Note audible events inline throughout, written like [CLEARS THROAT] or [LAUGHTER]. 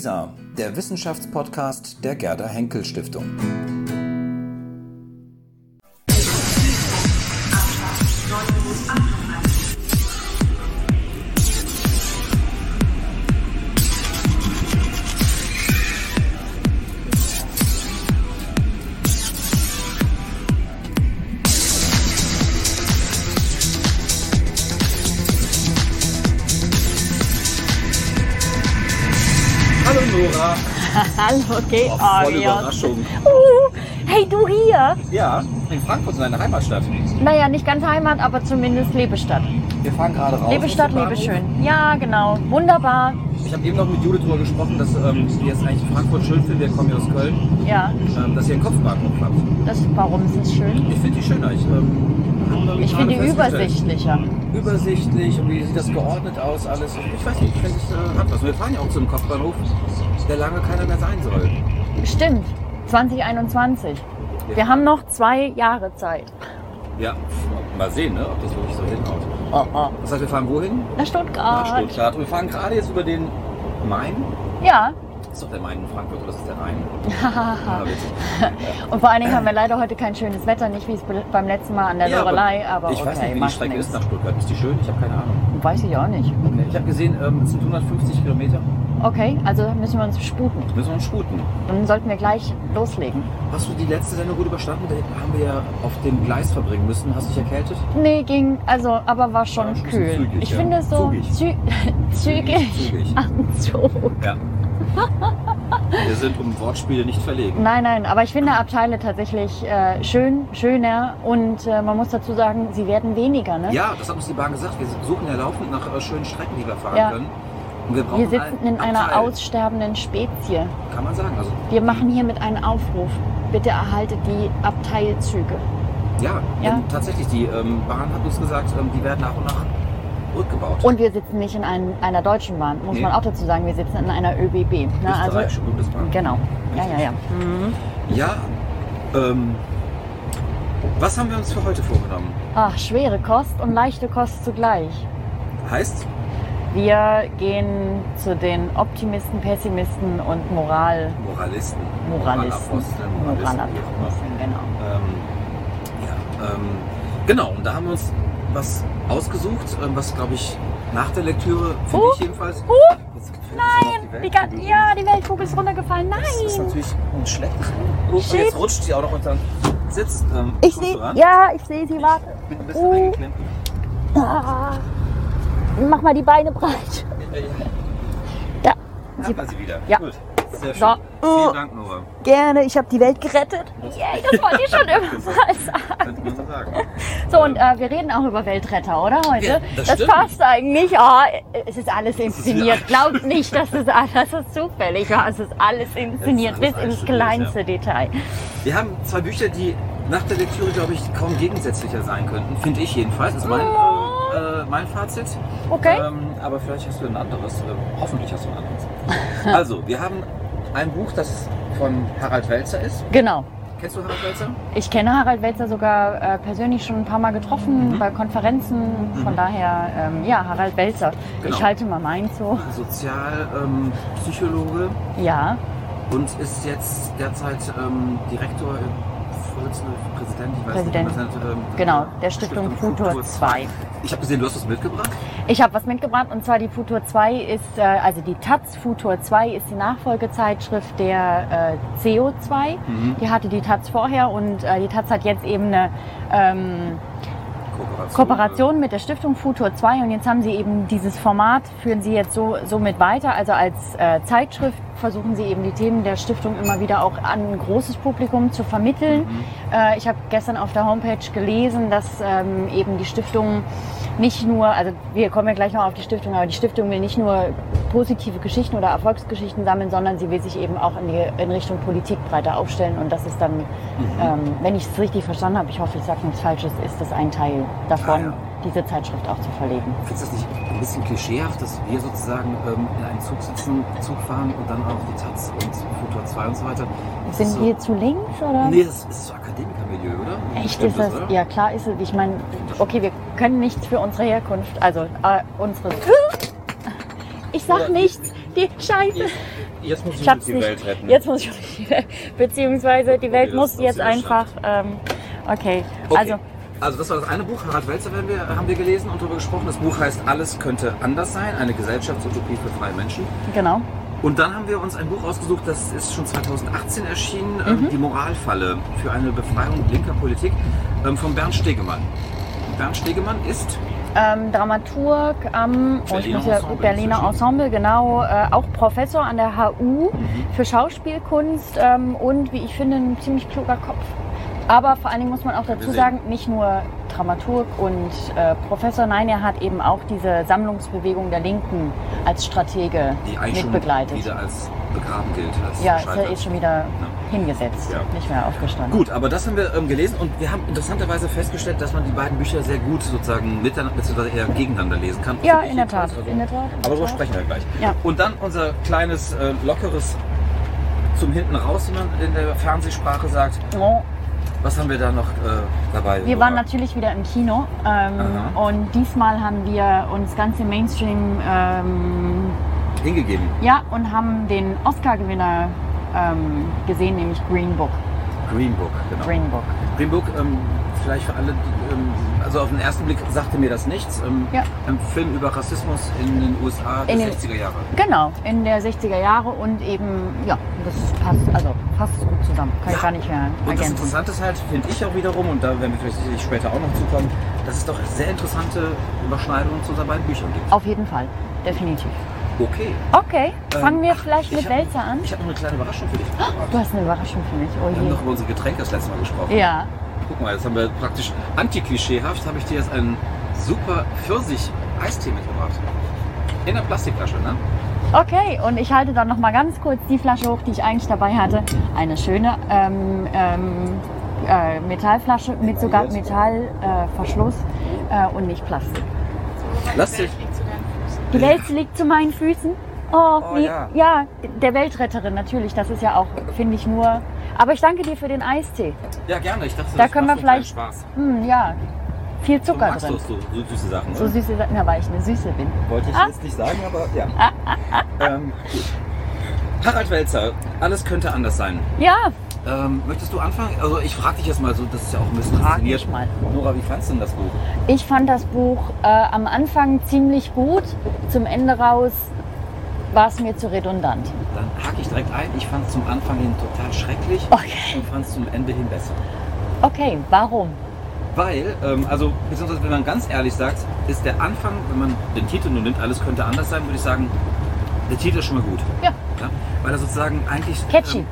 WISA, der Wissenschaftspodcast der Gerda Henkel Stiftung. Okay. Oh, Oh, voll ja. Überraschung. Uh, hey, du hier? Ja, in Frankfurt, in deiner Heimatstadt. Naja, nicht ganz Heimat, aber zumindest Lebestadt. Wir fahren gerade raus. Lebestadt. Lebeschön. Ja, genau. Wunderbar. Ich habe eben noch mit Judith darüber gesprochen, dass ähm, wir es eigentlich Frankfurt schön finden, wir kommen ja aus Köln, Ja, ähm, dass ihr einen Kopfbahnhof habt. das, warum ist es schön? Ich finde die schöner. Ich, ähm, Ich finde die übersichtlicher. Übersichtlich und wie sieht das geordnet aus, alles. Ich weiß nicht, ich finde es äh, hat was. Wir fahren ja auch zum Kopfbahnhof, der lange keiner mehr sein soll. Stimmt. 2021. Wir haben noch zwei Jahre Zeit. Ja, mal sehen, ne, ob das wirklich so hinhaut. Oh, oh. Das heißt, wir fahren wohin? Nach Stuttgart. Nach Stuttgart. Und wir fahren gerade jetzt über den Main. Ja. Ist doch der Main in Frankfurt oder ist das der Rhein? Ja, [LAUGHS] witzig. Und vor allen Dingen haben wir leider heute kein schönes Wetter, nicht wie es be- beim letzten Mal an der Ja, Lorelei, aber ich okay, weiß nicht, wie die Strecke nichts. ist nach Stuttgart. Ist die schön? Ich habe keine Ahnung. Weiß ich auch nicht. Ich habe gesehen, ähm, es sind 150 Kilometer. Okay, also müssen wir uns sputen. Müssen wir uns sputen. Dann sollten wir gleich loslegen. Hast du die letzte Sendung gut überstanden? Da haben wir ja auf dem Gleis verbringen müssen. Hast du dich erkältet? Nee, ging, also, aber war schon bisschen kühl. zügig, ich ja. finde es so zügig. [LAUGHS] Zügig. Ach, Zug. Ja. wir sind um Wortspiele nicht verlegen. Nein, nein, aber ich finde Abteile tatsächlich äh, schön, schöner und äh, man muss dazu sagen, sie werden weniger. Ne? Ja, das hat uns die Bahn gesagt. Wir suchen ja laufend nach äh, schönen Strecken, die wir fahren Ja. können. Wir Wir sitzen einen in einer Abteil, aussterbenden Spezie. Kann man sagen. Also, Wir machen hiermit einen Aufruf. Bitte erhaltet die Abteilzüge. ja, Ja. tatsächlich, die ähm, Bahn hat uns gesagt, ähm, die werden nach und nach rückgebaut. Und wir sitzen nicht in ein, einer deutschen Bahn, muss Nee. man auch dazu sagen. Wir sitzen in einer ÖBB. Ne? Also, Österreichische Bundesbahn. genau. Ja, ja, ja. Mhm. Ja, ähm, was haben wir uns für heute vorgenommen? Ach, schwere Kost und leichte Kost zugleich. Heißt, Wir gehen zu den Optimisten, Pessimisten und Moral Moralisten. Moralisten. Moralaposteln. Moralaposteln, genau. Ähm, ja, ähm, genau, und da haben wir uns was ausgesucht, ähm, was glaube ich nach der Lektüre, finde Huch, ich jedenfalls. noch Nein, die die ja, die Weltkugel ist runtergefallen. Das ist Nein! natürlich ein schlechtes Buch. Und jetzt rutscht sie auch noch unter den Sitz. Ähm, Ich sehe, ja, ich sehe sie, warte. Bin ein bisschen Uh. eingeklemmt. Ah. Mach mal die Beine breit. Ja, ja. Da. Man sie wieder. Ja. Gut. Sehr schön. So. Vielen Dank, Nora. Gerne, ich habe die Welt gerettet. Yay, das wollte ich schon [LAUGHS] immer mal sagen. Könnte man so sagen. So, und äh, wir reden auch über Weltretter, oder heute? Ja, das stimmt. passt eigentlich. [LAUGHS] Ja, es ist alles inszeniert. Glaubt nicht, dass das alles ist zufällig war. Es ist alles inszeniert, alles bis ins kleinste Detail. Wir haben zwei Bücher, die nach der Lektüre, glaube ich, kaum gegensätzlicher sein könnten. Finde ich jedenfalls. Das ist mein, äh, äh, mein Fazit. Okay. Ähm, aber vielleicht hast du ein anderes. Äh, hoffentlich hast du ein anderes. [LAUGHS] also, wir haben ein Buch, das von Harald Welzer ist. Genau. Kennst du Harald Welzer? Ich kenne Harald Welzer sogar äh, persönlich schon ein paar Mal getroffen Mhm. bei Konferenzen. Von daher, ähm, ja, Harald Welzer. Genau. Ich halte mal meins so. Sozialpsychologe ähm, Ja, und ist jetzt derzeit ähm, Direktor, Vorsitzender, Präsident, ich weiß Präsident. nicht, was ähm, genau. Der Stiftung Futur 2. Ich habe gesehen, du hast was mitgebracht. Ich habe was mitgebracht und zwar die Futur 2 ist, äh, also die Taz Futur 2 ist die Nachfolgezeitschrift der äh, CO2. Mhm. Die hatte die Taz vorher und äh, die Taz hat jetzt eben eine ähm, Kooperation. Kooperation mit der Stiftung Futur 2 und jetzt haben sie eben dieses Format, führen sie jetzt so, so mit weiter. Also als äh, Zeitschrift versuchen sie eben die Themen der Stiftung immer wieder auch an ein großes Publikum zu vermitteln. Äh, ich habe gestern auf der Homepage gelesen, dass ähm, eben die Stiftung nicht nur, also wir kommen ja gleich noch auf die Stiftung, aber die Stiftung will nicht nur positive Geschichten oder Erfolgsgeschichten sammeln, sondern sie will sich eben auch in, die, in Richtung Politik breiter aufstellen und das ist dann, ähm, wenn ich es richtig verstanden habe, ich hoffe, ich sage nichts Falsches, ist das ein Teil davon, Ah, ja. diese Zeitschrift auch zu verlegen. Findest du das nicht ein bisschen klischeehaft, dass wir sozusagen ähm, in einen Zug sitzen, Zug fahren und dann auch die Taz und Futur 2 und so weiter? Das Sind so, wir zu links oder? Nee, das ist so Akademikermilieu, oder? Echt Stimmt ist das? oder? Ja klar ist es. Ich meine, okay, wir können nichts für unsere Herkunft, also äh, unsere. Ich sag nichts. die Scheiße. Jetzt muss ich hab's die nicht. Welt retten. Jetzt muss ich die Welt, beziehungsweise die Welt das muss jetzt einfach. Ähm, okay. Okay. also Also, das war das eine Buch, Harald Welzer haben wir, haben wir gelesen und darüber gesprochen. Das Buch heißt Alles könnte anders sein, eine Gesellschaftsutopie für freie Menschen. genau. Und dann haben wir uns ein Buch ausgesucht, das ist schon 2018 erschienen, Mhm. ähm, Die Moralfalle für eine Befreiung linker Politik ähm, von Bernd Stegemann. Bernd Stegemann ist Ähm, Dramaturg am oh, Berliner ja, Ensemble Berliner. Ensemble, genau, äh, auch Professor an der HU Mhm. für Schauspielkunst ähm, und wie ich finde, ein ziemlich kluger Kopf. Aber vor allen Dingen muss man auch dazu sagen, nicht nur Dramaturg und äh, Professor, nein, er hat eben auch diese Sammlungsbewegung der Linken als Stratege die eigentlich schon mitbegleitet. wieder als begraben gilt. Als Ja, ist er ist schon wieder hingesetzt, Ja. nicht mehr aufgestanden. Gut, aber das haben wir ähm, gelesen und wir haben interessanterweise festgestellt, dass man die beiden Bücher sehr gut sozusagen miteinander bzw. eher gegeneinander lesen kann. Ja, Finde ich in der. Tat, in der Tat, in Aber Tat. sprechen wir gleich. Ja. Und dann unser kleines, äh, lockeres zum hinten raus, wie man in der Fernsehsprache sagt. Oh, Was haben wir da noch äh, dabei? Wir waren natürlich wieder im Kino ähm, und diesmal haben wir uns ganz im Mainstream ähm, hingegeben. ja und haben den Oscar-Gewinner ähm, gesehen, nämlich Green Book. Green Book, genau. Green Book. Green Book, ähm, vielleicht für alle, die, ähm, also auf den ersten Blick sagte mir das nichts. Ähm, Ja. Ein Film über Rassismus in den USA der In den- 60er Jahre. Genau, in der 60er Jahre und eben, ja, das passt, also passt gut zusammen. Kann ich Ja. gar nicht mehr Und das ergänzen. Interessante ist halt, finde ich auch wiederum, und da werden wir vielleicht sicherlich später auch noch zukommen, dass es doch sehr interessante Überschneidungen zu unseren beiden Büchern gibt. Auf jeden Fall, definitiv. Okay. Okay, fangen Ähm, wir vielleicht ich mit Welzer an. Ich habe noch eine kleine Überraschung für dich. [GASPS] Du hast eine Überraschung für mich, Wir oh haben je. noch über unsere Getränke das letzte Mal gesprochen. Ja, Guck mal, jetzt haben wir praktisch anti-klischeehaft, habe ich dir jetzt einen super Pfirsich-Eistee mitgebracht. In der Plastikflasche, ne? Okay, und ich halte dann noch mal ganz kurz die Flasche hoch, die ich eigentlich dabei hatte. Eine schöne ähm, ähm, äh, Metallflasche mit sogar Metallverschluss äh, äh, und nicht Plastik. Lass dich. Die Welt liegt zu meinen Füßen. Oh, Oh, wie, ja. ja. der Weltretterin natürlich. Das ist ja auch, finde ich nur. Aber ich danke dir für den Eistee. Ja, gerne. Ich dachte, Da das können wir vielleicht- Spaß. Hm, ja, viel Du Zucker magst drin. doch so, so süße Sachen, So oder? süße Sachen, ja, weil ich eine Süße bin. Wollte ich Ah. jetzt nicht sagen, aber ja. [LAUGHS] ähm, gut. Harald Welzer, alles könnte anders sein. Ja, Ähm, möchtest du anfangen? Also ich frage dich jetzt mal so, das ist ja auch ein bisschen Frag mich mal. Nora, wie fandest du denn das Buch? ich fand das Buch äh, am Anfang ziemlich gut. Zum Ende raus war es mir zu redundant. Dann hake ich direkt ein. Ich fand es zum Anfang hin total schrecklich Okay. und fand es zum Ende hin besser. Okay, warum? Weil, ähm, also, beziehungsweise wenn man ganz ehrlich sagt, ist der Anfang, wenn man den Titel nur nimmt, alles könnte anders sein, würde ich sagen, der Titel ist schon mal gut. Ja. Ja? Weil er sozusagen eigentlich. Catchy. Ähm,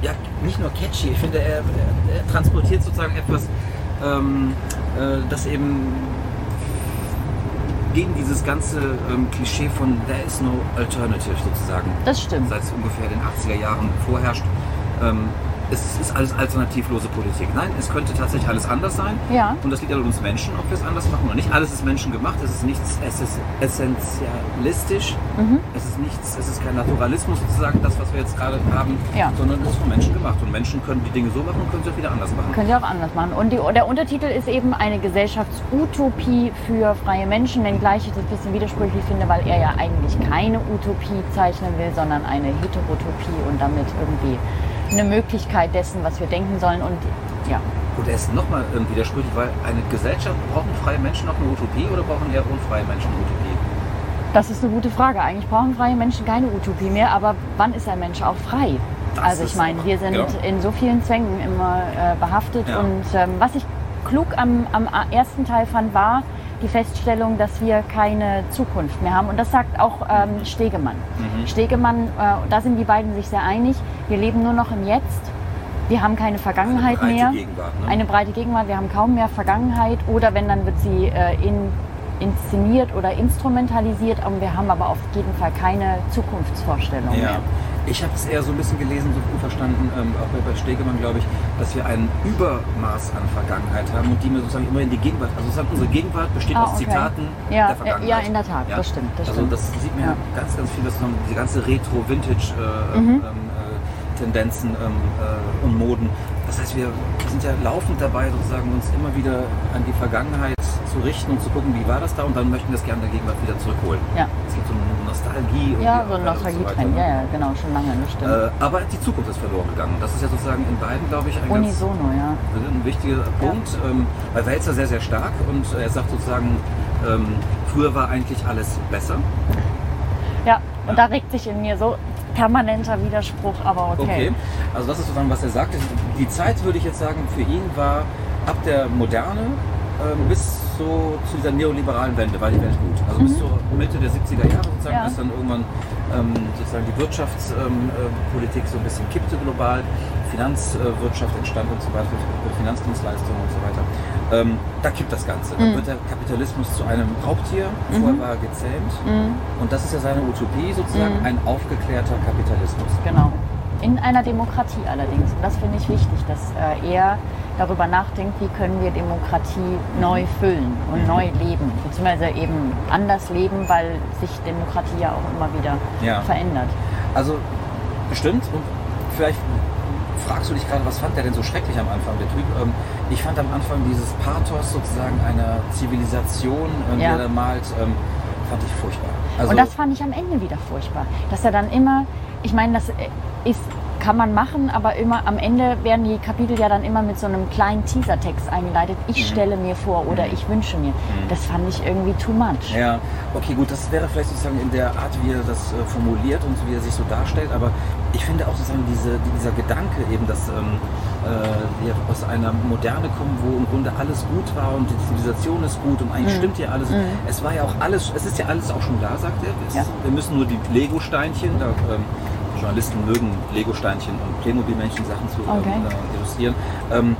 ja, nicht nur catchy, ich finde, er, er, er transportiert sozusagen etwas, ähm, äh, das eben gegen dieses ganze ähm, Klischee von There is no alternative sozusagen Das stimmt. seit ungefähr den 80er Jahren vorherrscht. Ähm, es ist alles alternativlose Politik. Nein, es könnte tatsächlich alles anders sein. Ja. Und das liegt an uns Menschen, ob wir es anders machen oder nicht. Alles ist menschengemacht, es ist nichts es ist essentialistisch, Mhm. es ist nichts, es ist kein Naturalismus sozusagen, das, was wir jetzt gerade haben, Ja. sondern es ist von Menschen gemacht. Und Menschen können die Dinge so machen und können sie auch wieder anders machen. Könnt ihr auch anders machen. Und die, der Untertitel ist eben eine Gesellschaftsutopie für freie Menschen, wenngleich ich das ein bisschen widersprüchlich finde, weil er ja eigentlich keine Utopie zeichnen will, sondern eine Heterotopie und damit irgendwie eine Möglichkeit dessen, was wir denken sollen. Und ja, Und er ist nochmal ähm, widersprüchlich, weil eine Gesellschaft, brauchen freie Menschen noch eine Utopie oder brauchen eher unfreie Menschen eine Utopie? das ist eine gute Frage. Eigentlich brauchen freie Menschen keine Utopie mehr, aber wann ist ein Mensch auch frei? Das also ich meine, wir sind ja. in so vielen Zwängen immer äh, behaftet Ja. und ähm, was ich klug am, am ersten Teil fand, war die Feststellung, dass wir keine Zukunft mehr haben. Und das sagt auch ähm, Stegemann. Mhm. Stegemann, äh, da sind die beiden sich sehr einig, wir leben nur noch im Jetzt. Wir haben keine Vergangenheit breite mehr. Gegenwart, ne? Eine breite Gegenwart. Wir haben kaum mehr Vergangenheit. Oder wenn, dann wird sie äh, in, inszeniert oder instrumentalisiert. Und wir haben aber auf jeden Fall keine Zukunftsvorstellung Ja. mehr. Ich habe es eher so ein bisschen gelesen, so verstanden, ähm, auch bei Stegemann, glaube ich, dass wir ein Übermaß an Vergangenheit haben und die wir sozusagen immer in die Gegenwart, also sozusagen unsere Gegenwart besteht Ah, aus okay. Zitaten Ja, der Vergangenheit. ja, in der Tat, das stimmt, das also stimmt. das sieht man ja. Ja. ganz, ganz viel, dass diese ganze Retro-Vintage-Tendenzen Mhm. ähm, äh, Tendenzen, ähm, äh, und Moden. Das heißt, wir sind ja laufend dabei, sozusagen uns immer wieder an die Vergangenheit zu richten und zu gucken, wie war das da und dann möchten wir es gerne der Gegenwart wieder zurückholen. Ja. Es gibt so einen Nostalgie. und Ja, so ein und weiter. Nostalgie-Trend. Ja, ja, genau, schon lange, das stimmt. Äh, aber die Zukunft ist verloren gegangen. Das ist ja sozusagen in beiden, glaube ich, ein ganz Unisono, ja. ein wichtiger Punkt. Ähm, bei Welzer sehr, sehr stark und er sagt sozusagen, ähm, früher war eigentlich alles besser. Ja, und da regt sich in mir so permanenter Widerspruch, aber okay. Okay, also das ist sozusagen, was er sagt. Die Zeit, würde ich jetzt sagen, für ihn war ab der Moderne ähm, bis so zu dieser neoliberalen Wende war die Welt gut. Also bis zur Mitte der 70er Jahre sozusagen, Mhm. Ja. bis dann irgendwann ähm, sozusagen die Wirtschaftspolitik ähm, äh, Politik so ein bisschen kippte global, Finanzwirtschaft entstand und so weiter, Finanzdienstleistungen und so weiter. Ähm, da kippt das Ganze. Dann Mhm. wird der Kapitalismus zu einem Raubtier, vorher war er gezähmt. Mhm, Und das ist ja seine Utopie sozusagen, Mhm. ein aufgeklärter Kapitalismus. genau. In einer Demokratie allerdings. Und das finde ich wichtig, dass äh, er darüber nachdenkt, wie können wir Demokratie neu füllen und neu leben. Beziehungsweise eben anders leben, weil sich Demokratie ja auch immer wieder Ja. verändert. Also bestimmt und vielleicht fragst du dich gerade, was fand der denn so schrecklich am Anfang, der Typ? Ähm, ich fand am Anfang dieses Pathos sozusagen einer Zivilisation, ähm, Ja. der da malt, ähm, fand ich furchtbar. Also, und das fand ich am Ende wieder furchtbar. Dass er dann immer, ich meine, das ist, kann man machen, aber immer am Ende werden die Kapitel ja dann immer mit so einem kleinen Teasertext eingeleitet. Ich Mhm. stelle mir vor oder ich wünsche mir. Das fand ich irgendwie too much. ja, okay, gut, das wäre vielleicht sozusagen in der Art, wie er das äh, formuliert und wie er sich so darstellt, aber ich finde auch sozusagen diese, dieser Gedanke eben, dass ähm, äh, wir aus einer Moderne kommen, wo im Grunde alles gut war und die Zivilisation ist gut und eigentlich stimmt ja alles. Es war ja auch alles, es ist ja alles auch schon da, sagt er. Es, Ja. Wir müssen nur die Lego-Steinchen, da, ähm, Journalisten mögen Lego-Steinchen und Playmobil-Männchen Sachen zu ähm, Okay. äh, illustrieren. Ähm,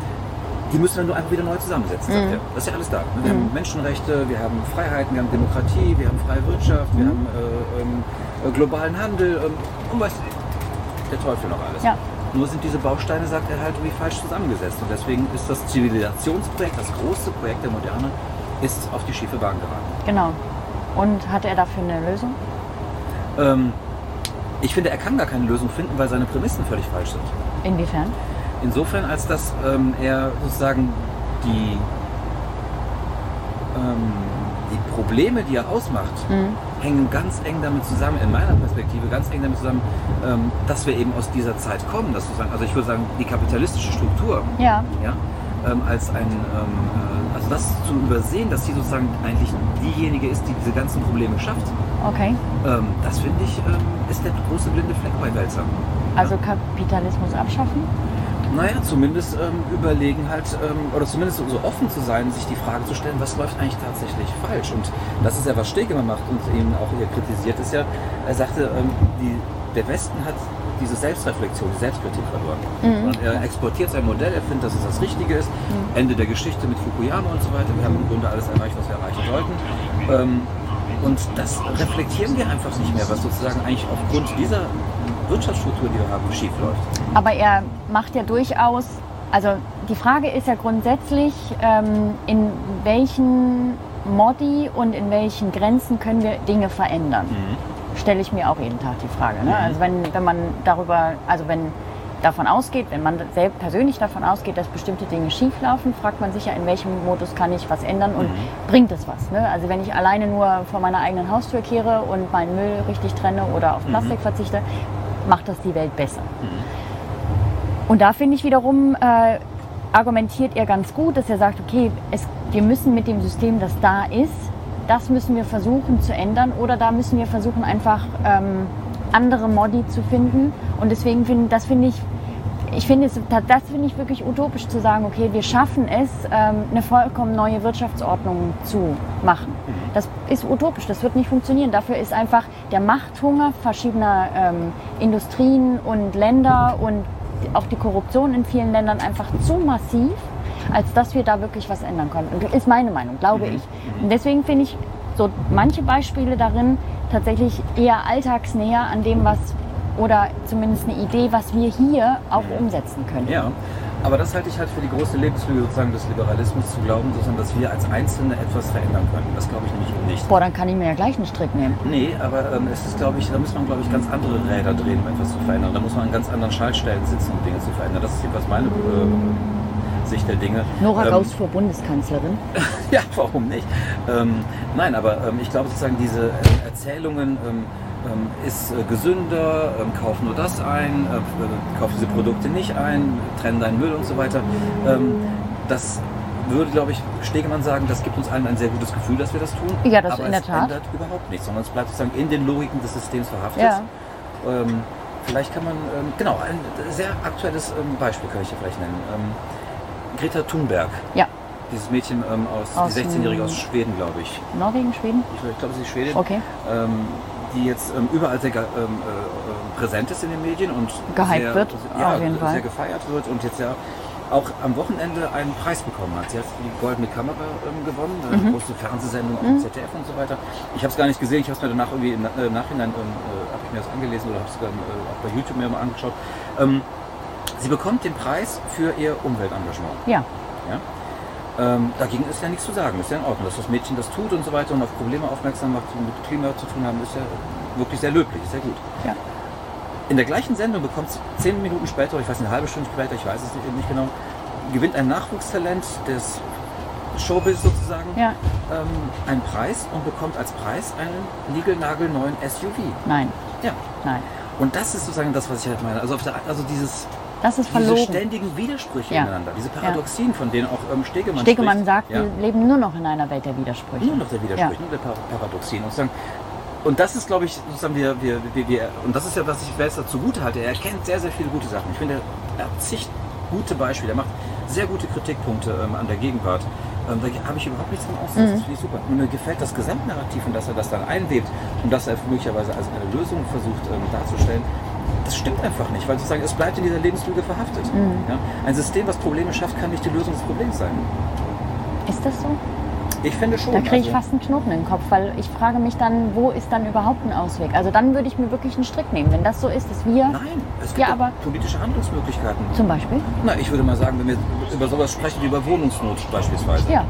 die müssen wir nur einfach wieder neu zusammensetzen, sagt er. Das ist ja alles da. Wir haben Menschenrechte, wir haben Freiheiten, wir haben Demokratie, wir haben freie Wirtschaft, wir haben äh, ähm, äh, globalen Handel ähm, und was der Teufel noch alles. Ja. Nur sind diese Bausteine, sagt er halt, irgendwie falsch zusammengesetzt. Und deswegen ist das Zivilisationsprojekt, das große Projekt der Moderne, ist auf die schiefe Bahn geraten. Genau. Und hat er dafür eine Lösung? Ähm, ich finde, er kann gar keine Lösung finden, weil seine Prämissen völlig falsch sind. Inwiefern? Insofern, als dass ähm, er sozusagen die, ähm, die Probleme, die er ausmacht, Mhm. Hängen ganz eng damit zusammen, in meiner Perspektive, ganz eng damit zusammen, ähm, dass wir eben aus dieser Zeit kommen. Dass sozusagen, also ich würde sagen, die kapitalistische Struktur, Ja. ja, ähm, als ein, ähm, äh, also das zu übersehen, dass sie sozusagen eigentlich diejenige ist, die diese ganzen Probleme schafft, Okay. das finde ich, ist der große blinde Fleck bei Wälzer. Also Kapitalismus abschaffen? Naja, zumindest ähm, überlegen halt, ähm, oder zumindest so, offen zu sein, sich die Frage zu stellen, was läuft eigentlich tatsächlich falsch? Und das ist ja, was Stegemann macht und ihn auch hier kritisiert, ist ja, er sagte, ähm, die, der Westen hat diese Selbstreflexion, die Selbstkritik verloren. Und er exportiert sein Modell, er findet, dass es das Richtige ist. Ende der Geschichte mit Fukuyama und so weiter. Wir haben im Grunde alles erreicht, was wir erreichen sollten. Ähm, und das reflektieren wir einfach nicht mehr, was sozusagen eigentlich aufgrund dieser Wirtschaftsstruktur, die wir haben, schief läuft. Aber er macht ja durchaus, also die Frage ist ja grundsätzlich, ähm, in welchen Modi und in welchen Grenzen können wir Dinge verändern? Stelle ich mir auch jeden Tag die Frage. Ne? Also wenn, wenn man darüber, also wenn davon ausgeht, wenn man selbst persönlich davon ausgeht, dass bestimmte Dinge schieflaufen, fragt man sich ja, in welchem Modus kann ich was ändern und bringt es was. Ne? Also wenn ich alleine nur vor meiner eigenen Haustür kehre und meinen Müll richtig trenne oder auf Plastik verzichte, macht das die Welt besser. Und da finde ich wiederum, äh, argumentiert er ganz gut, dass er sagt, okay, es, wir müssen mit dem System, das da ist, das müssen wir versuchen zu ändern oder da müssen wir versuchen einfach ähm, andere Modi zu finden. Und deswegen finde das finde ich, ich finde es, das finde ich wirklich utopisch zu sagen, okay, wir schaffen es, ähm, eine vollkommen neue Wirtschaftsordnung zu machen. Das ist utopisch, das wird nicht funktionieren. Dafür ist einfach der Machthunger verschiedener ähm, Industrien und Länder und auch die Korruption in vielen Ländern einfach zu massiv, als dass wir da wirklich was ändern können. Und ist meine Meinung, glaube ich. Und deswegen finde ich so manche Beispiele darin tatsächlich eher alltagsnäher an dem, was oder zumindest eine Idee, was wir hier auch umsetzen können. Ja, aber das halte ich halt für die große Lebenslüge sozusagen des Liberalismus zu glauben, sozusagen, dass wir als Einzelne etwas verändern können. Das glaube ich nämlich nicht. Boah, dann kann ich mir ja gleich einen Strick nehmen. Nee, aber ähm, es ist, glaube ich, da muss man, glaube ich, ganz andere Räder drehen, um etwas zu verändern. Da muss man an ganz anderen Schaltstellen sitzen, um Dinge zu verändern. Das ist jedenfalls meine äh, Sicht der Dinge. Nora Ähm, Raus vor Bundeskanzlerin. [LAUGHS] Ja, warum nicht? Ähm, nein, aber ähm, ich glaube sozusagen diese äh, Erzählungen, ähm, ähm, ist äh, gesünder, ähm, kauf nur das ein, äh, kauf diese Produkte nicht ein, trenn deinen Müll und so weiter. Ähm, das würde, glaube ich, Stegemann sagen, das gibt uns allen ein sehr gutes Gefühl, dass wir das tun. Ja, das aber in der Tat. ändert überhaupt nichts, sondern es bleibt sozusagen in den Logiken des Systems verhaftet. Ja. Ähm, vielleicht kann man, ähm, genau, ein sehr aktuelles ähm, Beispiel kann ich hier vielleicht nennen. Ähm, Greta Thunberg, Ja, dieses Mädchen ähm, aus, Aus die 16-Jährige dem- aus Schweden, glaube ich. Norwegen, Schweden? Ich, ich glaube, sie ist Schwedin. Okay. Die jetzt ähm, überall sehr ähm, äh, präsent ist in den Medien und Gehypt sehr, wird, ja, auf jeden Fall. sehr gefeiert wird und jetzt ja auch am Wochenende einen Preis bekommen hat. Sie hat die Goldene Kamera ähm, gewonnen, eine Mhm. große Fernsehsendung auf dem ZDF und so weiter. Ich habe es gar nicht gesehen, ich habe es mir danach irgendwie im äh, Nachhinein ähm, äh, habe ich mir das angelesen oder habe es dann äh, auch bei YouTube mir mal angeschaut. Ähm, sie bekommt den Preis für ihr Umweltengagement. Ja. Ja? Ähm, dagegen ist ja nichts zu sagen, ist ja in Ordnung. Dass das Mädchen das tut und so weiter und auf Probleme aufmerksam macht, die mit Klima zu tun haben, ist ja wirklich sehr löblich, ist sehr gut. Ja. In der gleichen Sendung bekommt es zehn Minuten später, oder ich weiß nicht, eine halbe Stunde später, ich weiß es nicht, nicht genau, gewinnt ein Nachwuchstalent des Showbiz sozusagen Ja. ähm, einen Preis und bekommt als Preis einen niegelnagelneuen SUV. Nein, Ja. nein. Und das ist sozusagen das, was ich halt meine. Also, der, also dieses, Das ist diese verlogen. ständigen Widersprüche Ja. ineinander, diese Paradoxien, von denen auch ähm, Stegemann Stegemann spricht. sagt, ja. wir leben nur noch in einer Welt der Widersprüche. Nur noch der Widersprüche, nur der Par Paradoxien. Und, sozusagen, und das ist, glaube ich, sozusagen wir, wir, wir, wir, und das ist ja, was ich Welser zugute halte. Er erkennt sehr, sehr viele gute Sachen. Ich finde, er hat zig gute Beispiele. Er macht sehr gute Kritikpunkte ähm, an der Gegenwart. Ähm, da habe ich überhaupt nichts dran auszusetzen. Das finde ich super. Und mir gefällt das Gesamtnarrativ und dass er das dann einwebt und dass er möglicherweise als eine Lösung versucht ähm, darzustellen. Das stimmt einfach nicht, weil sozusagen es bleibt in dieser Lebenslüge verhaftet. Ja? Ein System, was Probleme schafft, kann nicht die Lösung des Problems sein. Ist das so? Ich finde schon. Da kriege ich also- fast einen Knoten im Kopf, weil ich frage mich dann, wo ist dann überhaupt ein Ausweg? Also dann würde ich mir wirklich einen Strick nehmen. Wenn das so ist, dass wir Nein, es gibt Ja, aber- politische Handlungsmöglichkeiten. zum Beispiel, Na, ich würde mal sagen, wenn wir über sowas sprechen wie über Wohnungsnot beispielsweise. Ja.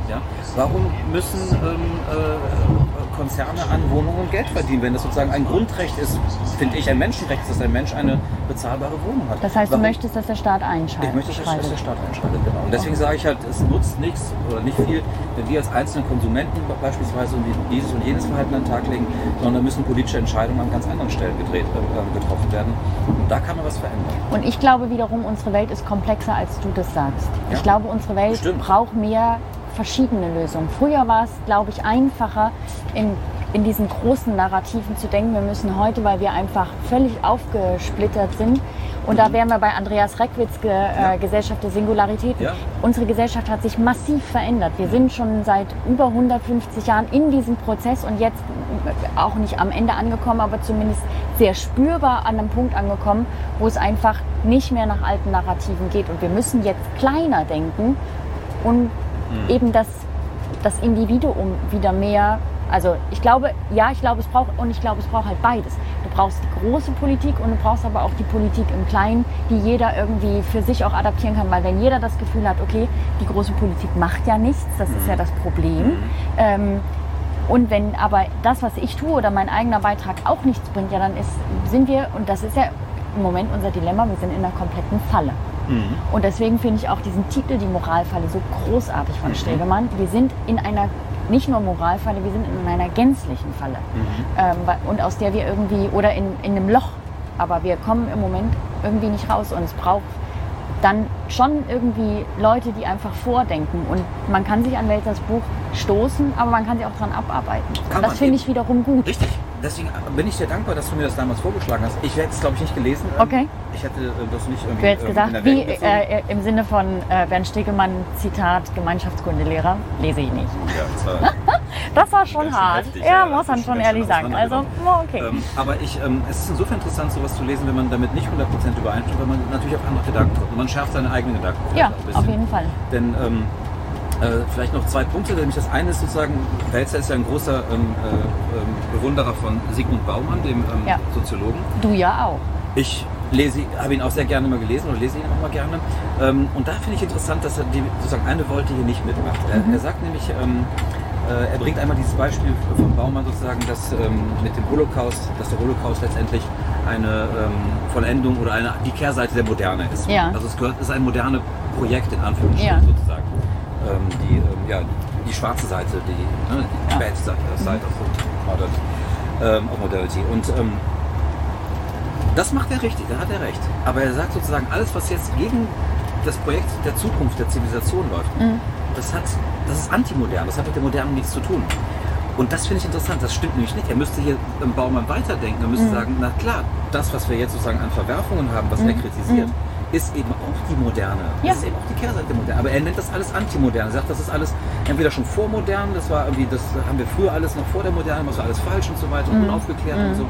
Warum müssen ähm, äh, Konzerne an Wohnungen Geld verdienen, wenn das sozusagen ein Grundrecht ist, finde ich, ein Menschenrecht dass ein Mensch eine bezahlbare Wohnung hat. das heißt, Warum? du möchtest, dass der Staat einschaltet. Ich möchte, dass der- dass der. Staat einschaltet, genau. Und deswegen sage ich halt, es nutzt nichts oder nicht viel, wenn wir als einzelne Konsumenten beispielsweise dieses und jenes Verhalten an den Tag legen, sondern da müssen politische Entscheidungen an ganz anderen Stellen gedreht, äh, getroffen werden. Und da kann man was verändern. Und ich glaube wiederum, unsere Welt ist komplexer, als du das sagst. Ja. Ich glaube, unsere Welt Stimmt. braucht mehr verschiedene Lösungen. Früher war es, glaube ich, einfacher, in, in diesen großen Narrativen zu denken. Wir müssen heute, weil wir einfach völlig aufgesplittert sind, und da wären wir bei Andreas Reckwitz, Ge äh, Gesellschaft der Singularitäten. Ja. Unsere Gesellschaft hat sich massiv verändert. Wir sind schon seit über 150 Jahren in diesem Prozess und jetzt äh, auch nicht am Ende angekommen, aber zumindest sehr spürbar an einem Punkt angekommen, wo es einfach nicht mehr nach alten Narrativen geht. Und wir müssen jetzt kleiner denken und eben das, das Individuum wieder mehr. Also ich glaube, ja, ich glaube, es braucht und ich glaube, es braucht halt beides. Du brauchst die große Politik und du brauchst aber auch die Politik im Kleinen, die jeder irgendwie für sich auch adaptieren kann. Weil wenn jeder das Gefühl hat, okay, die große Politik macht ja nichts, das ist ja das Problem. Ähm, und wenn aber das, was ich tue oder mein eigener Beitrag auch nichts bringt, ja, dann ist, sind wir, und das ist ja im Moment unser Dilemma, wir sind in einer kompletten Falle. Und deswegen finde ich auch diesen Titel, die Moralfalle, so großartig von Stegemann. Wir sind in einer, nicht nur Moralfalle, wir sind in einer gänzlichen Falle. Ähm, wa- und aus der wir irgendwie, oder in, in einem Loch, aber wir kommen im Moment irgendwie nicht raus. Und es braucht dann schon irgendwie Leute, die einfach vordenken. Und man kann sich an Welters Buch stoßen, aber man kann sich auch dran abarbeiten. Kann Und das finde ich wiederum gut. Richtig. Deswegen bin ich dir dankbar, dass du mir das damals vorgeschlagen hast. Ich hätte es, glaube ich, nicht gelesen. Okay. Ich hätte äh, das nicht irgendwie Du hättest ähm, gesagt, wie gezogen. äh, im Sinne von äh, Bernd Stegemann, Zitat, Gemeinschaftskundelehrer, lese ich nicht. Ja, das war, [LAUGHS] Das war schon hart. heftig, ja, muss man schon ehrlich sagen. Also, okay. ähm, aber ich, ähm, es ist insofern interessant, sowas zu lesen, wenn man damit nicht 100% übereinstimmt, weil man natürlich auf andere Gedanken kommt. Und man schärft seine eigenen Gedanken. ja, auf jeden Fall. Denn ähm, äh, vielleicht noch zwei Punkte, nämlich das eine ist sozusagen, Welzer ist ja ein großer ähm, äh, ähm, Bewunderer von Sigmund Baumann, dem ähm, Ja. Soziologen. Du ja auch. Ich lese, habe ihn auch sehr gerne mal gelesen oder lese ihn auch mal gerne. Ähm, und da finde ich interessant, dass er die, sozusagen eine Wolte hier nicht mitmacht. Er, Mhm. er sagt nämlich, ähm, äh, er bringt einmal dieses Beispiel von Baumann sozusagen, dass ähm, mit dem Holocaust, dass der Holocaust letztendlich eine Vollendung oder eine, die Kehrseite der Moderne ist. Ja. Also es gehört, ist ein modernes Projekt in Anführungsstrichen Ja. sozusagen. Ähm, die, ähm, ja, die schwarze Seite, die, ne, die Ja. Bad Side, äh, Side of Modern. ähm, auf Modernity. Und ähm, das macht er richtig, da hat er recht. Aber er sagt sozusagen, alles, was jetzt gegen das Projekt der Zukunft der Zivilisation läuft, das, hat, das ist antimodern, das hat mit der Modernen nichts zu tun. Und das finde ich interessant, das stimmt nämlich nicht. Er müsste hier im Baumann weiterdenken. Er müsste sagen, na klar, das, was wir jetzt sozusagen an Verwerfungen haben, was er kritisiert, ist eben auch die Moderne. Ja. Das ist eben auch die Kehrseite der Moderne. Aber er nennt das alles antimodern. Er sagt, das ist alles entweder schon vormodern, das war irgendwie, das haben wir früher alles noch vor der Moderne, was war alles falsch und so weiter und unaufgeklärt und so.